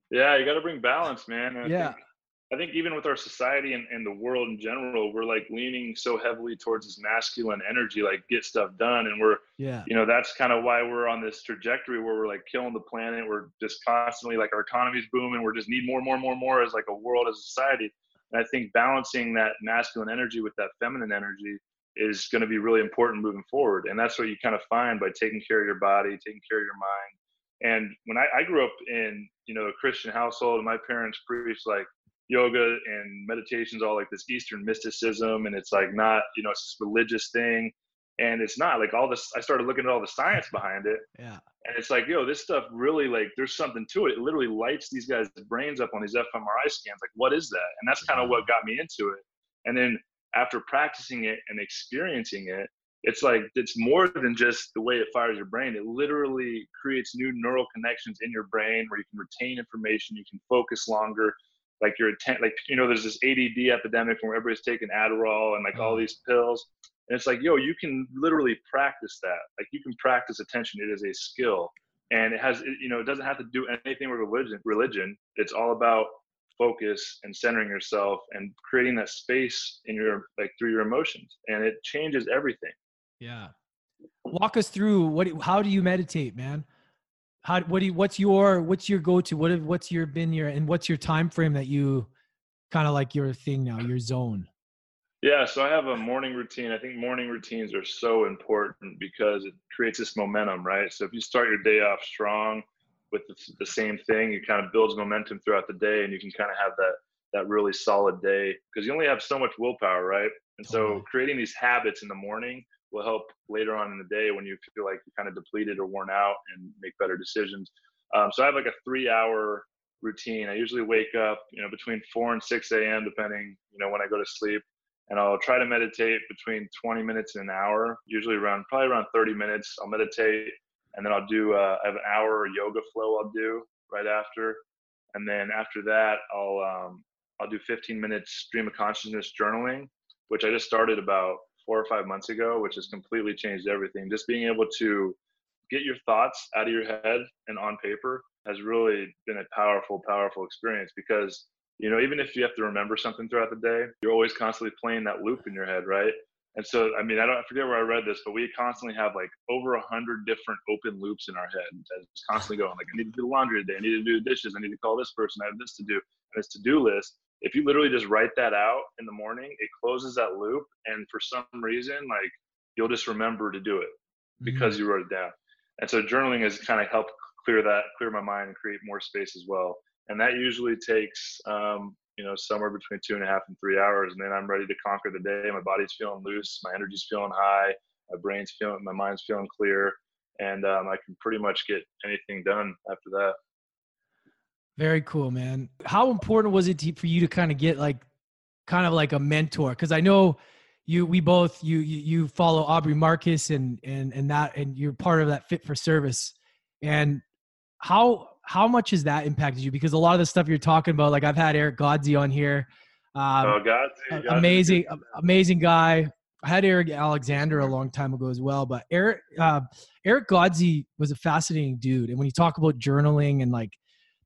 Yeah, you got to bring balance, man. I yeah. Think, I think even with our society and, and the world in general, we're like leaning so heavily towards this masculine energy, like get stuff done. And we're, yeah, you know, that's kind of why we're on this trajectory where we're like killing the planet. We're just constantly like our economy's booming. We're just need more, more, more, more as like a world, as a society. And I think balancing that masculine energy with that feminine energy is going to be really important moving forward. And that's what you kind of find by taking care of your body, taking care of your mind. And when I, I grew up in, you know, a Christian household and my parents preached like yoga and meditations, all like this Eastern mysticism. And it's like not, you know, it's this religious thing. And it's not like all this i started looking at all the science behind it. Yeah. And it's like yo this stuff really like there's something to it. It literally lights these guys brains up on these fmri scans. Like what is that? And that's kind of what got me into it. And then after practicing it and experiencing it it's like it's more than just the way it fires your brain it literally creates new neural connections in your brain where you can retain information you can focus longer like your intent like you know there's this ADD epidemic where everybody's taking adderall and like all mm. these pills and it's like, yo, you can literally practice that. Like you can practice attention. It is a skill. And it has, you know, it doesn't have to do anything with religion. Religion. It's all about focus and centering yourself and creating that space in your like through your emotions. And it changes everything. Yeah. Walk us through what how do you meditate, man? How what do you what's your what's your go-to? What what's your been your and what's your time frame that you kind of like your thing now, your zone? Yeah, so I have a morning routine. I think morning routines are so important because it creates this momentum, right? So if you start your day off strong with the, the same thing, it kind of builds momentum throughout the day, and you can kind of have that that really solid day because you only have so much willpower, right? And so creating these habits in the morning will help later on in the day when you feel like you're kind of depleted or worn out and make better decisions. Um, so I have like a three hour routine. I usually wake up, you know, between 4 and 6 a.m., depending, you know, when I go to sleep. And I'll try to meditate between 20 minutes and an hour, usually around, probably around 30 minutes. I'll meditate and then I'll do, uh, I have an hour yoga flow I'll do right after. And then after that, I'll, um, I'll do 15 minutes stream of consciousness journaling, which I just started about four or five months ago, which has completely changed everything. Just being able to get your thoughts out of your head and on paper has really been a powerful, powerful experience because, you know, even if you have to remember something throughout the day, you're always constantly playing that loop in your head, right? And so, I mean, I don't I forget where I read this, but we constantly have like over a hundred different open loops in our head that's constantly going. Like, I need to do laundry today. I need to do dishes. I need to call this person. I have this to do. And this to-do list. If you literally just write that out in the morning, it closes that loop. And for some reason, like you'll just remember to do it because mm-hmm. you wrote it down. And so journaling has kind of helped clear that, clear my mind and create more space as well. And that usually takes, um, you know, somewhere between two and a half and three hours. And then I'm ready to conquer the day. My body's feeling loose. My energy's feeling high. My brain's feeling, my mind's feeling clear. And um, I can pretty much get anything done after that. Very cool, man. How important was it to, for you to kind of get like, kind of like a mentor? Because I know you, we both, you, you, you follow Aubrey Marcus and and and that, and you're part of that Fit for Service. And how how much has that impacted you? Because a lot of the stuff you're talking about, like I've had Eric Godsey on here. Um, oh, Godsey, amazing, amazing guy. I had Eric Alexander a long time ago as well, but Eric uh, Eric Godsey was a fascinating dude. And when you talk about journaling and like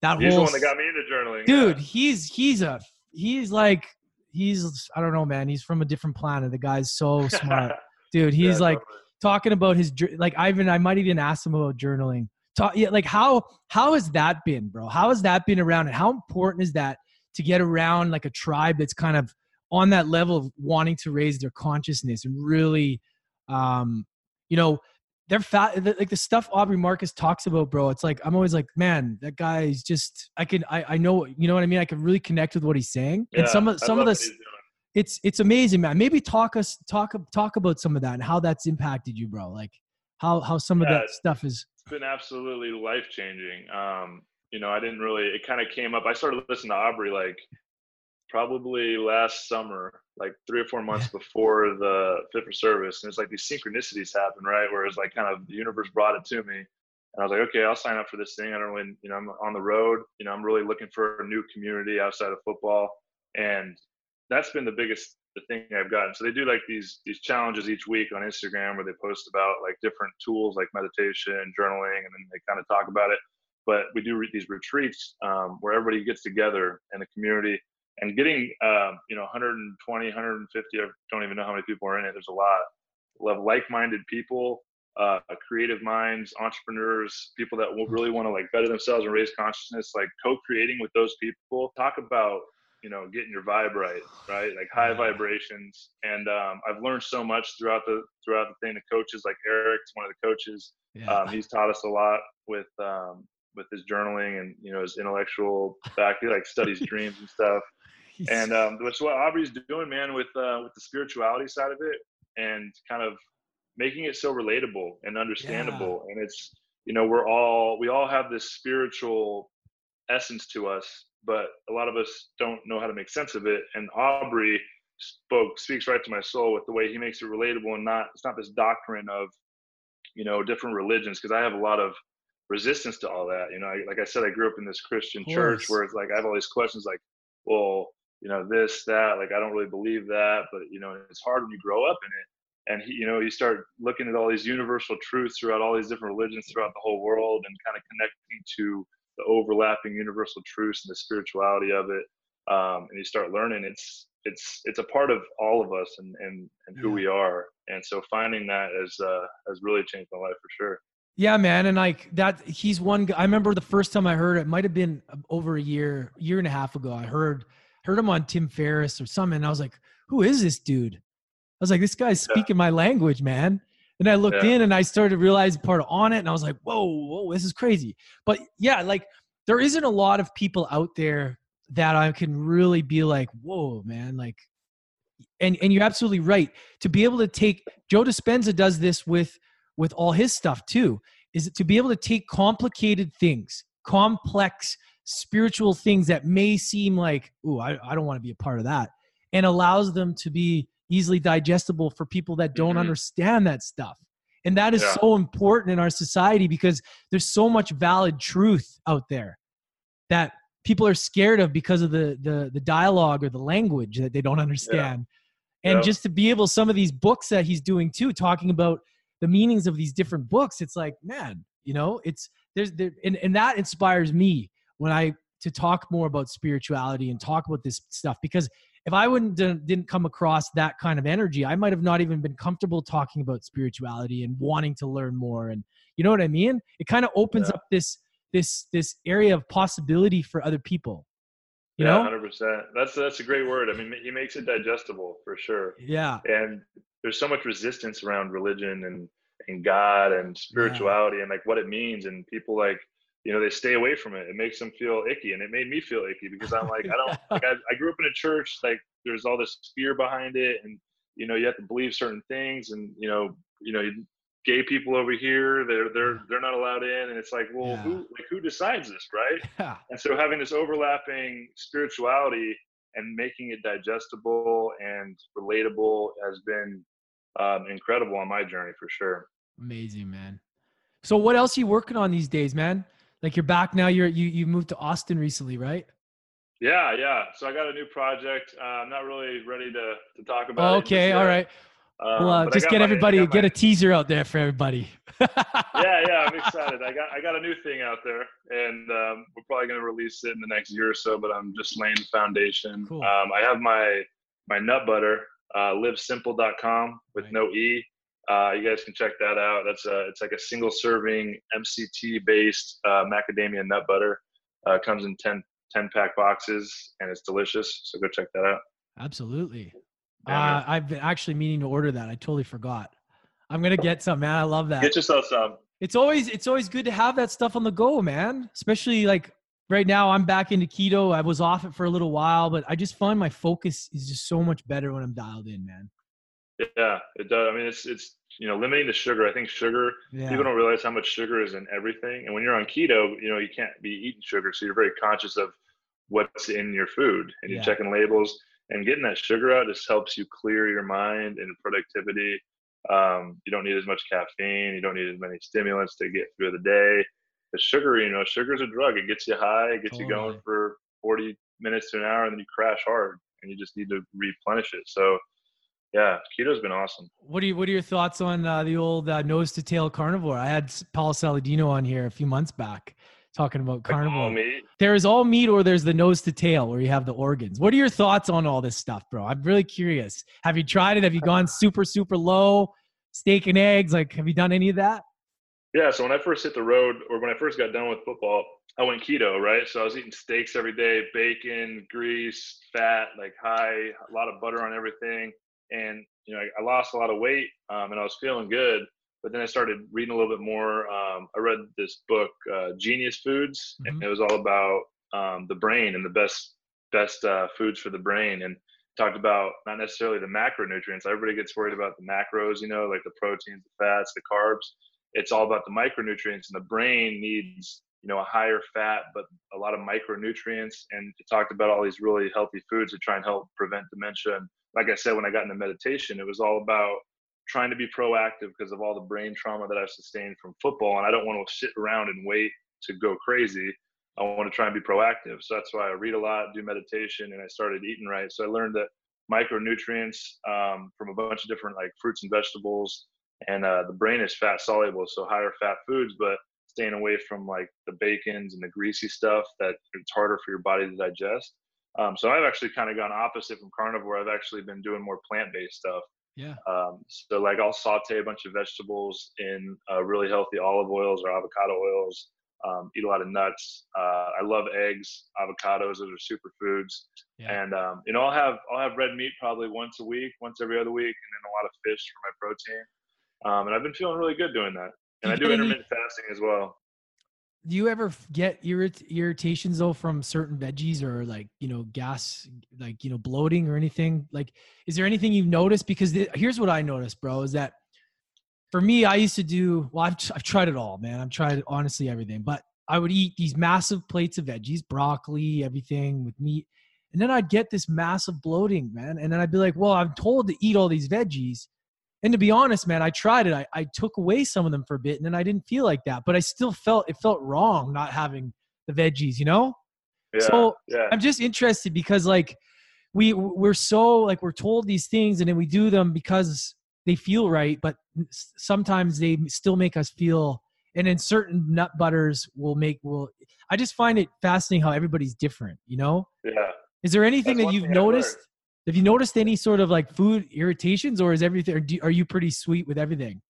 that he's whole, the one that got me into journaling, dude. Yeah. He's he's a he's like he's I don't know, man. He's from a different planet. The guy's so smart, dude. He's yeah, like talking about his like Ivan. I might even ask him about journaling talk yeah, like how how has that been bro how has that been around and how important is that to get around like a tribe that's kind of on that level of wanting to raise their consciousness and really um you know they're fat like the stuff aubrey marcus talks about bro it's like i'm always like man that guy is just i can i, I know you know what i mean i can really connect with what he's saying yeah, and some of some of the it's it's amazing man maybe talk us talk talk about some of that and how that's impacted you bro like how how some yeah, of that stuff is it's been absolutely life changing. Um, you know, I didn't really. It kind of came up. I started listening to Aubrey like probably last summer, like three or four months before the Fit for Service, and it's like these synchronicities happen, right? Where it's like kind of the universe brought it to me, and I was like, okay, I'll sign up for this thing. I don't really, you know, I'm on the road. You know, I'm really looking for a new community outside of football, and that's been the biggest the thing I've gotten. So they do like these these challenges each week on Instagram where they post about like different tools like meditation, journaling, and then they kind of talk about it. But we do re- these retreats um, where everybody gets together in the community and getting um, you know 120, 150. I don't even know how many people are in it. There's a lot of like-minded people, uh, creative minds, entrepreneurs, people that will really want to like better themselves and raise consciousness. Like co-creating with those people. Talk about you know getting your vibe right right like high vibrations and um, i've learned so much throughout the throughout the thing the coaches like eric's one of the coaches yeah. um, he's taught us a lot with um, with his journaling and you know his intellectual back he like studies dreams and stuff and um, which what aubrey's doing man with uh, with the spirituality side of it and kind of making it so relatable and understandable yeah. and it's you know we're all we all have this spiritual essence to us but a lot of us don't know how to make sense of it. And Aubrey spoke speaks right to my soul with the way he makes it relatable and not it's not this doctrine of you know different religions because I have a lot of resistance to all that. You know, I, like I said, I grew up in this Christian church where it's like I have all these questions like, well, you know, this, that, like I don't really believe that, but you know, it's hard when you grow up in it. And he, you know, you start looking at all these universal truths throughout all these different religions throughout the whole world and kind of connecting to the overlapping universal truths and the spirituality of it um, and you start learning it's it's it's a part of all of us and and, and who we are. And so finding that has uh, has really changed my life for sure. Yeah man and like that he's one i remember the first time i heard it might have been over a year year and a half ago i heard heard him on Tim Ferriss or something. And I was like, who is this dude? I was like, this guy's speaking yeah. my language, man. And I looked yeah. in and I started to realize part of on it, and I was like, whoa, whoa, this is crazy. But yeah, like there isn't a lot of people out there that I can really be like, whoa, man, like and and you're absolutely right. To be able to take Joe Dispenza does this with with all his stuff too, is to be able to take complicated things, complex spiritual things that may seem like, ooh, I, I don't want to be a part of that, and allows them to be easily digestible for people that don't mm-hmm. understand that stuff. And that is yeah. so important in our society because there's so much valid truth out there that people are scared of because of the the, the dialogue or the language that they don't understand. Yeah. And yeah. just to be able some of these books that he's doing too, talking about the meanings of these different books, it's like, man, you know, it's there's there and, and that inspires me when I to talk more about spirituality and talk about this stuff because if I wouldn't didn't come across that kind of energy, I might have not even been comfortable talking about spirituality and wanting to learn more. And you know what I mean? It kind of opens yeah. up this this this area of possibility for other people. You yeah, hundred percent. That's that's a great word. I mean, he makes it digestible for sure. Yeah. And there's so much resistance around religion and and God and spirituality yeah. and like what it means, and people like you know they stay away from it. It makes them feel icky and it made me feel icky because i'm like i don't like I, I, grew up in a church like there's all this fear behind it and you know you have to believe certain things and you know you know gay people over here they're they're they're not allowed in and it's like well yeah. who like who decides this right? Yeah. and so having this overlapping spirituality and making it digestible and relatable has been um, incredible on my journey for sure. Amazing man. So what else are you working on these days man like you're back now. You're you you moved to Austin recently, right? Yeah, yeah. So I got a new project. Uh, I'm not really ready to to talk about. Oh, okay, all right. Um, well, uh, just get my, everybody my, get a teaser out there for everybody. yeah, yeah, I'm excited. I got I got a new thing out there, and um, we're probably going to release it in the next year or so. But I'm just laying the foundation. Cool. Um, I have my my nut butter, uh, livesimpl.com with right. no e. Uh, you guys can check that out. That's a, it's like a single serving MCT based uh, macadamia nut butter. Uh, comes in 10, 10 pack boxes and it's delicious. So go check that out. Absolutely. Yeah, uh, I've been actually meaning to order that. I totally forgot. I'm gonna get some, man. I love that. Get yourself some. It's always it's always good to have that stuff on the go, man. Especially like right now, I'm back into keto. I was off it for a little while, but I just find my focus is just so much better when I'm dialed in, man. Yeah, it does. I mean, it's it's you know limiting the sugar. I think sugar. Yeah. People don't realize how much sugar is in everything. And when you're on keto, you know you can't be eating sugar, so you're very conscious of what's in your food, and you're yeah. checking labels. And getting that sugar out just helps you clear your mind and productivity. Um, you don't need as much caffeine. You don't need as many stimulants to get through the day. The sugar, you know, sugar's a drug. It gets you high. It gets totally. you going for 40 minutes to an hour, and then you crash hard, and you just need to replenish it. So yeah, keto's been awesome. What are you, What are your thoughts on uh, the old uh, nose to tail carnivore? I had Paul Saladino on here a few months back talking about carnivore. Like there is all meat, or there's the nose to tail, where you have the organs. What are your thoughts on all this stuff, bro? I'm really curious. Have you tried it? Have you gone super super low, steak and eggs? Like, have you done any of that? Yeah. So when I first hit the road, or when I first got done with football, I went keto, right? So I was eating steaks every day, bacon, grease, fat, like high, a lot of butter on everything and you know I, I lost a lot of weight um, and I was feeling good. But then I started reading a little bit more. Um, I read this book, uh, Genius Foods, mm-hmm. and it was all about um, the brain and the best best uh, foods for the brain, and talked about not necessarily the macronutrients. Everybody gets worried about the macros, you know, like the proteins, the fats, the carbs. It's all about the micronutrients, and the brain needs you know a higher fat but a lot of micronutrients and it talked about all these really healthy foods to try and help prevent dementia and like I said, when I got into meditation, it was all about trying to be proactive because of all the brain trauma that I've sustained from football. And I don't want to sit around and wait to go crazy. I want to try and be proactive. So that's why I read a lot, do meditation, and I started eating right. So I learned that micronutrients um, from a bunch of different like fruits and vegetables, and uh, the brain is fat soluble, so higher fat foods, but staying away from like the bacons and the greasy stuff that it's harder for your body to digest. Um, so I've actually kind of gone opposite from carnivore. I've actually been doing more plant-based stuff. Yeah. Um, so like I'll saute a bunch of vegetables in uh, really healthy olive oils or avocado oils. Um, eat a lot of nuts. Uh, I love eggs, avocados. Those are superfoods. Yeah. And um, you know, I'll have I'll have red meat probably once a week, once every other week, and then a lot of fish for my protein. Um, and I've been feeling really good doing that. And I do intermittent fasting as well. Do you ever get irrit- irritations though from certain veggies or like you know gas, like you know bloating or anything? Like, is there anything you've noticed? Because th- here's what I noticed, bro, is that for me, I used to do well. I've, I've tried it all, man. I've tried honestly everything, but I would eat these massive plates of veggies, broccoli, everything with meat, and then I'd get this massive bloating, man. And then I'd be like, well, I'm told to eat all these veggies. And to be honest, man, I tried it. I, I took away some of them for a bit and then I didn't feel like that, but I still felt it felt wrong not having the veggies, you know? Yeah, so yeah. I'm just interested because like we we're so like we're told these things and then we do them because they feel right, but sometimes they still make us feel and then certain nut butters will make will I just find it fascinating how everybody's different, you know? Yeah. Is there anything That's that you've noticed? Have you noticed any sort of like food irritations, or is everything? Or do, are you pretty sweet with everything?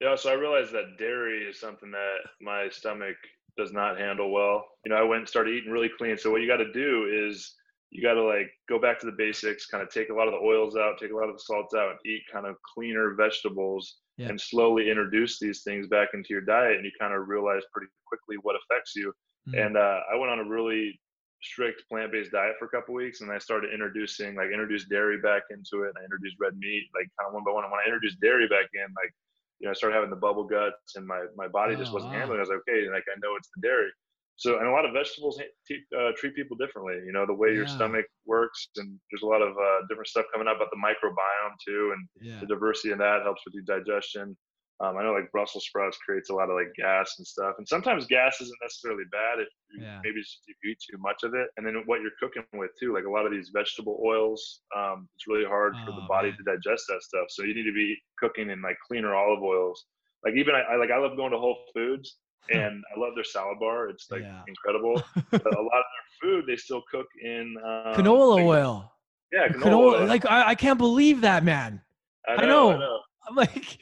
Yeah, so I realized that dairy is something that my stomach does not handle well. You know, I went and started eating really clean. So what you got to do is you got to like go back to the basics, kind of take a lot of the oils out, take a lot of the salts out, and eat kind of cleaner vegetables, yeah. and slowly introduce these things back into your diet. And you kind of realize pretty quickly what affects you. Mm-hmm. And uh, I went on a really strict plant-based diet for a couple weeks and I started introducing like introduced dairy back into it and I introduced red meat like kind of one by one and when I introduced dairy back in like you know I started having the bubble guts and my my body just oh, wasn't wow. handling it. I was like okay like I know it's the dairy so and a lot of vegetables uh, treat people differently you know the way your stomach works and there's a lot of uh, different stuff coming up about the microbiome too and yeah. the diversity in that helps with your digestion um, I know like Brussels sprouts creates a lot of like gas and stuff, and sometimes gas isn't necessarily bad if you, yeah. maybe if you eat too much of it. And then what you're cooking with too, like a lot of these vegetable oils, um, it's really hard oh, for the oh, body man. to digest that stuff. So you need to be cooking in like cleaner olive oils. Like even I, I like I love going to Whole Foods and I love their salad bar. It's like yeah. incredible. but a lot of their food they still cook in um, canola like, oil. Yeah, canola. canola oil. Like I, I, can't believe that, man. I know. I know. I know. I'm like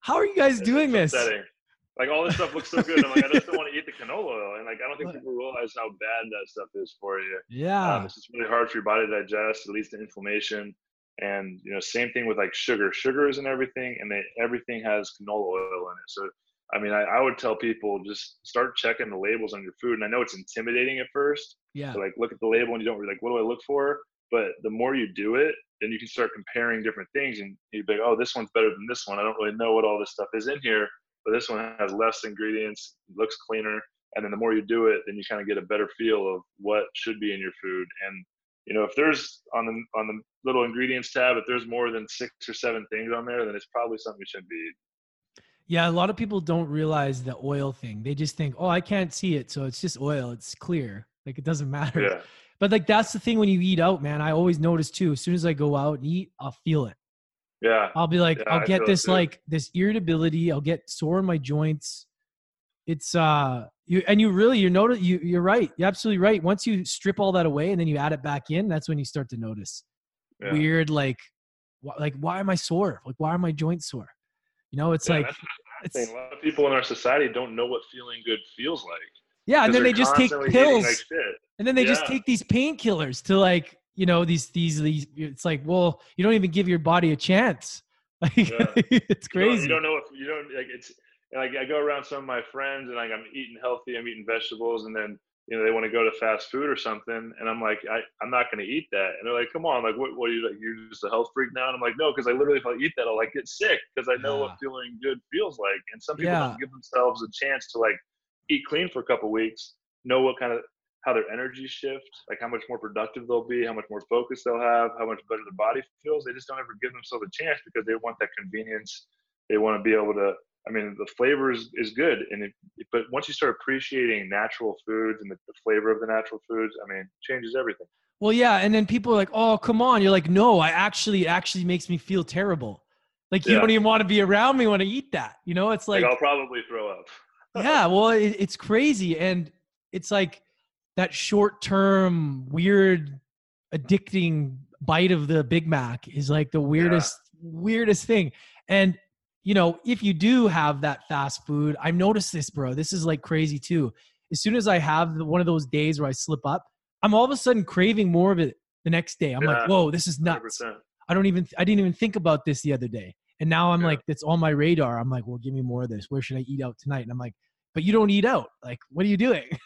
how are you guys it's doing this? Upsetting. Like all this stuff looks so good. I'm like, I just don't want to eat the canola oil, and like I don't think people realize how bad that stuff is for you. Yeah, um, it's just really hard for your body to digest. It leads to inflammation, and you know, same thing with like sugar. Sugar is in everything, and they, everything has canola oil in it. So, I mean, I, I would tell people just start checking the labels on your food. And I know it's intimidating at first. Yeah. like look at the label and you don't really like, what do I look for? But the more you do it, then you can start comparing different things and you'd be like, oh, this one's better than this one. I don't really know what all this stuff is in here, but this one has less ingredients, looks cleaner. And then the more you do it, then you kind of get a better feel of what should be in your food. And you know, if there's on the on the little ingredients tab, if there's more than six or seven things on there, then it's probably something you shouldn't be. Yeah, a lot of people don't realize the oil thing. They just think, "Oh, I can't see it, so it's just oil. It's clear. Like it doesn't matter." Yeah. But like that's the thing when you eat out, man. I always notice too. As soon as I go out and eat, I'll feel it. Yeah. I'll be like, yeah, I'll get this like this irritability. I'll get sore in my joints. It's uh you and you really you notice you you're right. You're absolutely right. Once you strip all that away and then you add it back in, that's when you start to notice yeah. weird like like why am I sore? Like why are my joints sore? You know, it's yeah, like it's, a lot of people in our society don't know what feeling good feels like. Yeah, and then they just take pills. Like and then they yeah. just take these painkillers to like, you know, these these these it's like, well, you don't even give your body a chance. Like yeah. it's crazy. You don't, you don't, know if you don't like it's like I go around some of my friends and like I'm eating healthy, I'm eating vegetables, and then you know they want to go to fast food or something, and I'm like, I, I'm not going to eat that, and they're like, come on, like what, what are you like? You're just a health freak now, and I'm like, no, because I literally if I eat that, I'll like get sick because I know yeah. what feeling good feels like, and some people don't give themselves a chance to like eat clean for a couple weeks, know what kind of how their energy shift, like how much more productive they'll be, how much more focus they'll have, how much better their body feels. They just don't ever give themselves a chance because they want that convenience. They want to be able to. I mean, the flavor is, is good, and it, but once you start appreciating natural foods and the, the flavor of the natural foods, I mean, changes everything. Well, yeah, and then people are like, "Oh, come on!" You're like, "No, I actually, it actually makes me feel terrible. Like you yeah. don't even want to be around me when I eat that. You know, it's like, like I'll probably throw up. Yeah, well, it, it's crazy, and it's like that short term weird addicting bite of the Big Mac is like the weirdest yeah. weirdest thing. And you know, if you do have that fast food, I've noticed this, bro. This is like crazy too. As soon as I have one of those days where I slip up, I'm all of a sudden craving more of it the next day. I'm yeah, like, whoa, this is nuts. 100%. I don't even, I didn't even think about this the other day. And now I'm yeah. like, it's on my radar. I'm like, well, give me more of this. Where should I eat out tonight? And I'm like, but you don't eat out. Like, what are you doing?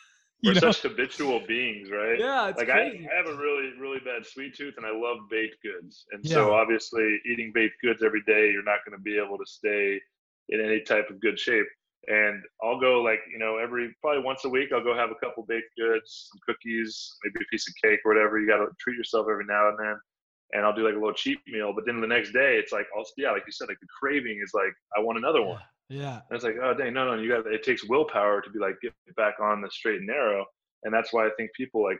We're know? such habitual beings, right? Yeah, like I, I, have a really, really bad sweet tooth, and I love baked goods. And yeah. so, obviously, eating baked goods every day, you're not going to be able to stay in any type of good shape. And I'll go like you know every probably once a week. I'll go have a couple baked goods, some cookies, maybe a piece of cake or whatever. You got to treat yourself every now and then. And I'll do like a little cheat meal. But then the next day, it's like, I'll, yeah, like you said, like the craving is like, I want another one. Yeah. And it's like, oh dang, no, no, you got. It takes willpower to be like get back on the straight and narrow, and that's why I think people like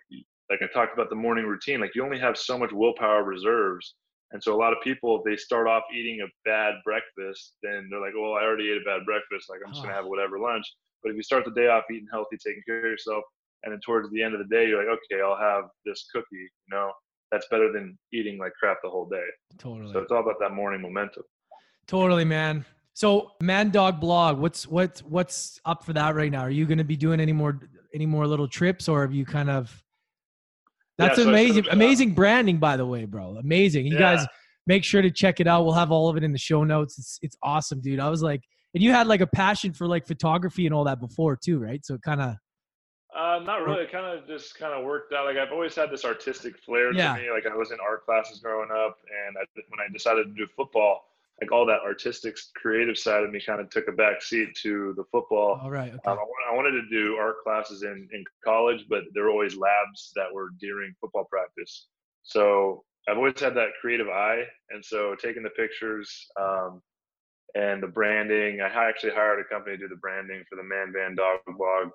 like I talked about the morning routine. Like you only have so much willpower reserves, and so a lot of people they start off eating a bad breakfast, then they're like, well, I already ate a bad breakfast. Like I'm just gonna have whatever lunch. But if you start the day off eating healthy, taking care of yourself, and then towards the end of the day, you're like, okay, I'll have this cookie. You know, that's better than eating like crap the whole day. Totally. So it's all about that morning momentum. Totally, man. So Man Dog Blog, what's what's what's up for that right now? Are you going to be doing any more any more little trips, or have you kind of? That's yeah, so amazing, uh, amazing branding, by the way, bro. Amazing. You yeah. guys make sure to check it out. We'll have all of it in the show notes. It's it's awesome, dude. I was like, and you had like a passion for like photography and all that before too, right? So it kind of. Uh, not really. It kind of just kind of worked out. Like I've always had this artistic flair yeah. to me. Like I was in art classes growing up, and I, when I decided to do football, like all that artistic creative side of me kind of took a back seat to the football all right okay. um, I, wanted to do art classes in, in college but there were always labs that were during football practice so i've always had that creative eye and so taking the pictures um, and the branding i actually hired a company to do the branding for the man van dog blog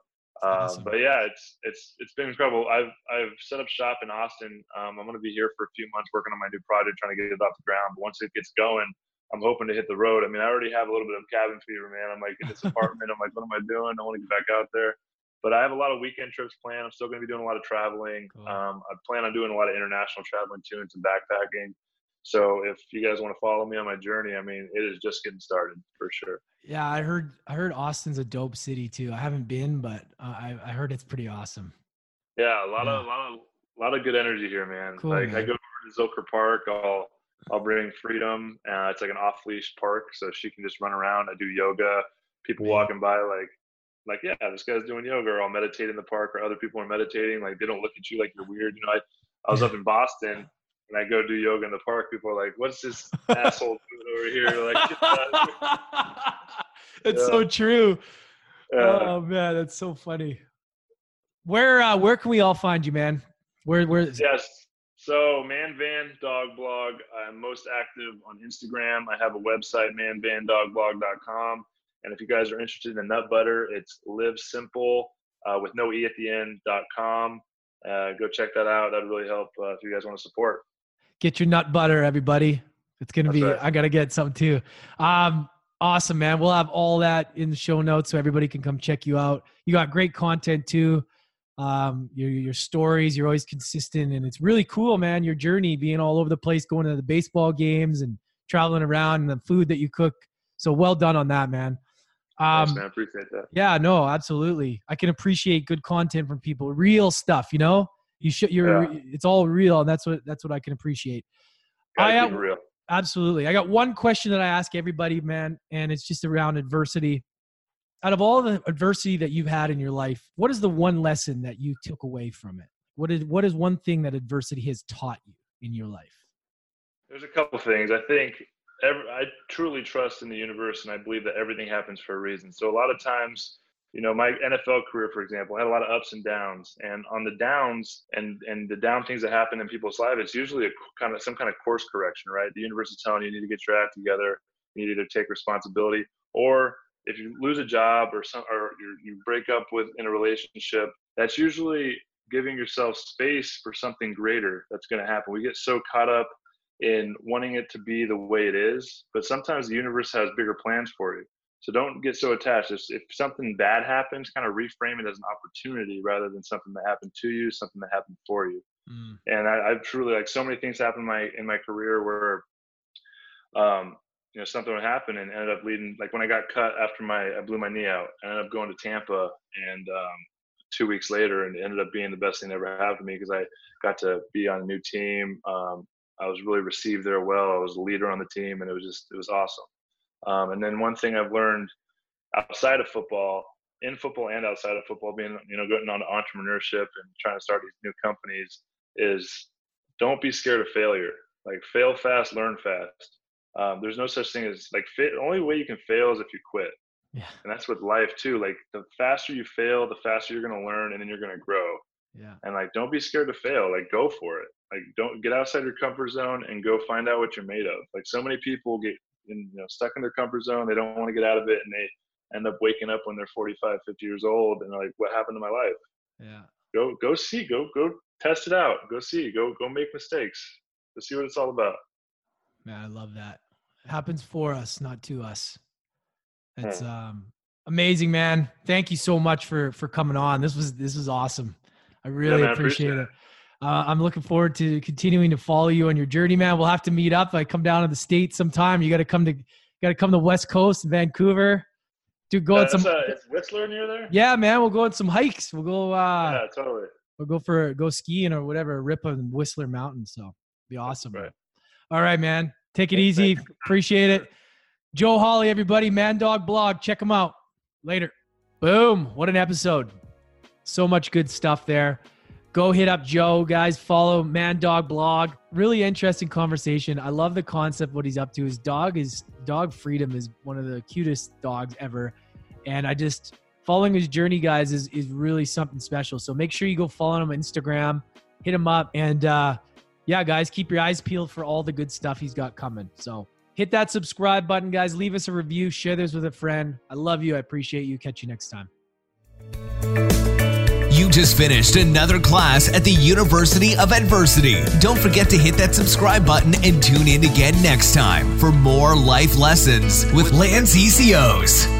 awesome. but yeah, it's it's it's been incredible. I've I've set up shop in Austin. Um, I'm going to be here for a few months working on my new project, trying to get it off the ground. But once it gets going, I'm hoping to hit the road. I mean, I already have a little bit of cabin fever, man. I'm like in this apartment. I'm like, what am I doing? I want to get back out there. But I have a lot of weekend trips planned. I'm still going to be doing a lot of traveling. Cool. Um, I plan on doing a lot of international traveling too and some backpacking. So if you guys want to follow me on my journey, I mean, it is just getting started for sure. Yeah, I heard I heard Austin's a dope city too. I haven't been, but uh, I I heard it's pretty awesome. Yeah, a lot yeah. of a lot of a lot of good energy here, man. Cool, like man. I go over to Zilker Park. I'll I'll bring Freedom. Uh, it's like an off leash park, so she can just run around. I do yoga. People Man. walking by, like, like, yeah, this guy's doing yoga, or I'll meditate in the park, or other people are meditating. Like, they don't look at you like you're weird. You know, I, I was up in Boston and I go do yoga in the park. People are like, "What's this asshole doing over here?" Like, it's yeah. so true. Oh man, that's so funny. Where uh, where can we all find you, man? Where where? Yes, so, Man Van Dog Blog. I'm most active on Instagram. I have a website, manvandogblog.com. And if you guys are interested in nut butter, it's live simple uh, with no e at the end.com. Uh, go check that out. That'd really help uh, if you guys want to support. Get your nut butter, everybody. It's gonna That's be. Right. I gotta get some too. Um, awesome, man. We'll have all that in the show notes so everybody can come check you out. You got great content too um, your your stories. You're always consistent, and it's really cool, man. Your journey, being all over the place, going to the baseball games and traveling around, and the food that you cook. So well done on that, man. Um, Thanks, man. Appreciate that. Yeah, no, absolutely. I can appreciate good content from people, real stuff. You know, you should. You're. Yeah. It's all real, and that's what that's what I can appreciate. Gotta I have, real. Absolutely. I got one question that I ask everybody, man, and it's just around adversity out of all the adversity that you've had in your life, what is the one lesson that you took away from it? What is what is one thing that adversity has taught you in your life? There's a couple things. I think every, I truly trust in the universe, and I believe that everything happens for a reason. So a lot of times, you know, my NFL career, for example, had a lot of ups and downs, and on the downs and and the down things that happen in people's lives, it's usually a kind of some kind of course correction, right? The universe is telling you, you need to get your act together, you need to take responsibility, or if you lose a job or some or you break up with in a relationship that's usually giving yourself space for something greater that's going to happen. We get so caught up in wanting it to be the way it is but sometimes the universe has bigger plans for you so don't get so attached if, if something bad happens kind of reframe it as an opportunity rather than something that happened to you something that happened for you mm. and I, have truly like so many things happen in my in my career where um, you know something would happen and ended up leading like when I got cut after my I blew my knee out, I ended up going to Tampa and um, two weeks later and it ended up being the best thing that ever happened to me because I got to be on a new team. Um, I was really received there well. I was a leader on the team and it was just it was awesome. Um, and then one thing I've learned outside of football, in football and outside of football, being you know getting on entrepreneurship and trying to start these new companies is don't be scared of failure. Like fail fast, learn fast. Um, there's no such thing as like fit. The only way you can fail is if you quit. Yeah. And that's with life too. Like the faster you fail, the faster you're gonna learn, and then you're gonna grow. Yeah. And like, don't be scared to fail. Like, go for it. Like, don't get outside your comfort zone and go find out what you're made of. Like, so many people get in, you know stuck in their comfort zone. They don't want to get out of it, and they end up waking up when they're 45, 50 years old, and they're like, "What happened to my life?" Yeah. Go, go see. Go, go test it out. Go see. Go, go make mistakes. To see what it's all about. Man, I love that. It happens for us, not to us. It's Hmm. um amazing, man. Thank you so much for for coming on. This was this was awesome. I really man, I appreciate, appreciate it. Uh, I'm looking forward to continuing to follow you on your journey, man. We'll have to meet up. I come down to the states sometime. You got to come to got to come to West Coast, Vancouver. Do go on Uh, some. it's, uh, it's Whistler near there. Yeah, man. We'll go on some hikes. We'll go. uh yeah, totally. We'll go for go skiing or whatever. Rip on Whistler Mountain. So be awesome. Right. All right, man. Take it Thanks, easy. Appreciate it. Joe Hawley, everybody, Man Dog Blog. Check him out. Later. Boom. What an episode. So much good stuff there. Go hit up Joe, guys. Follow Man Dog Blog. Really interesting conversation. I love the concept, what he's up to. His dog is dog freedom is one of the cutest dogs ever. And I just following his journey, guys, is is really something special. So make sure you go follow him on Instagram, hit him up, and uh yeah, guys, keep your eyes peeled for all the good stuff he's got coming. So hit that subscribe button, guys. Leave us a review, share this with a friend. I love you. I appreciate you. Catch you next time. Just finished another class at the University of Adversity. Don't forget to hit that subscribe button and tune in again next time for more life lessons with Lance Essihos.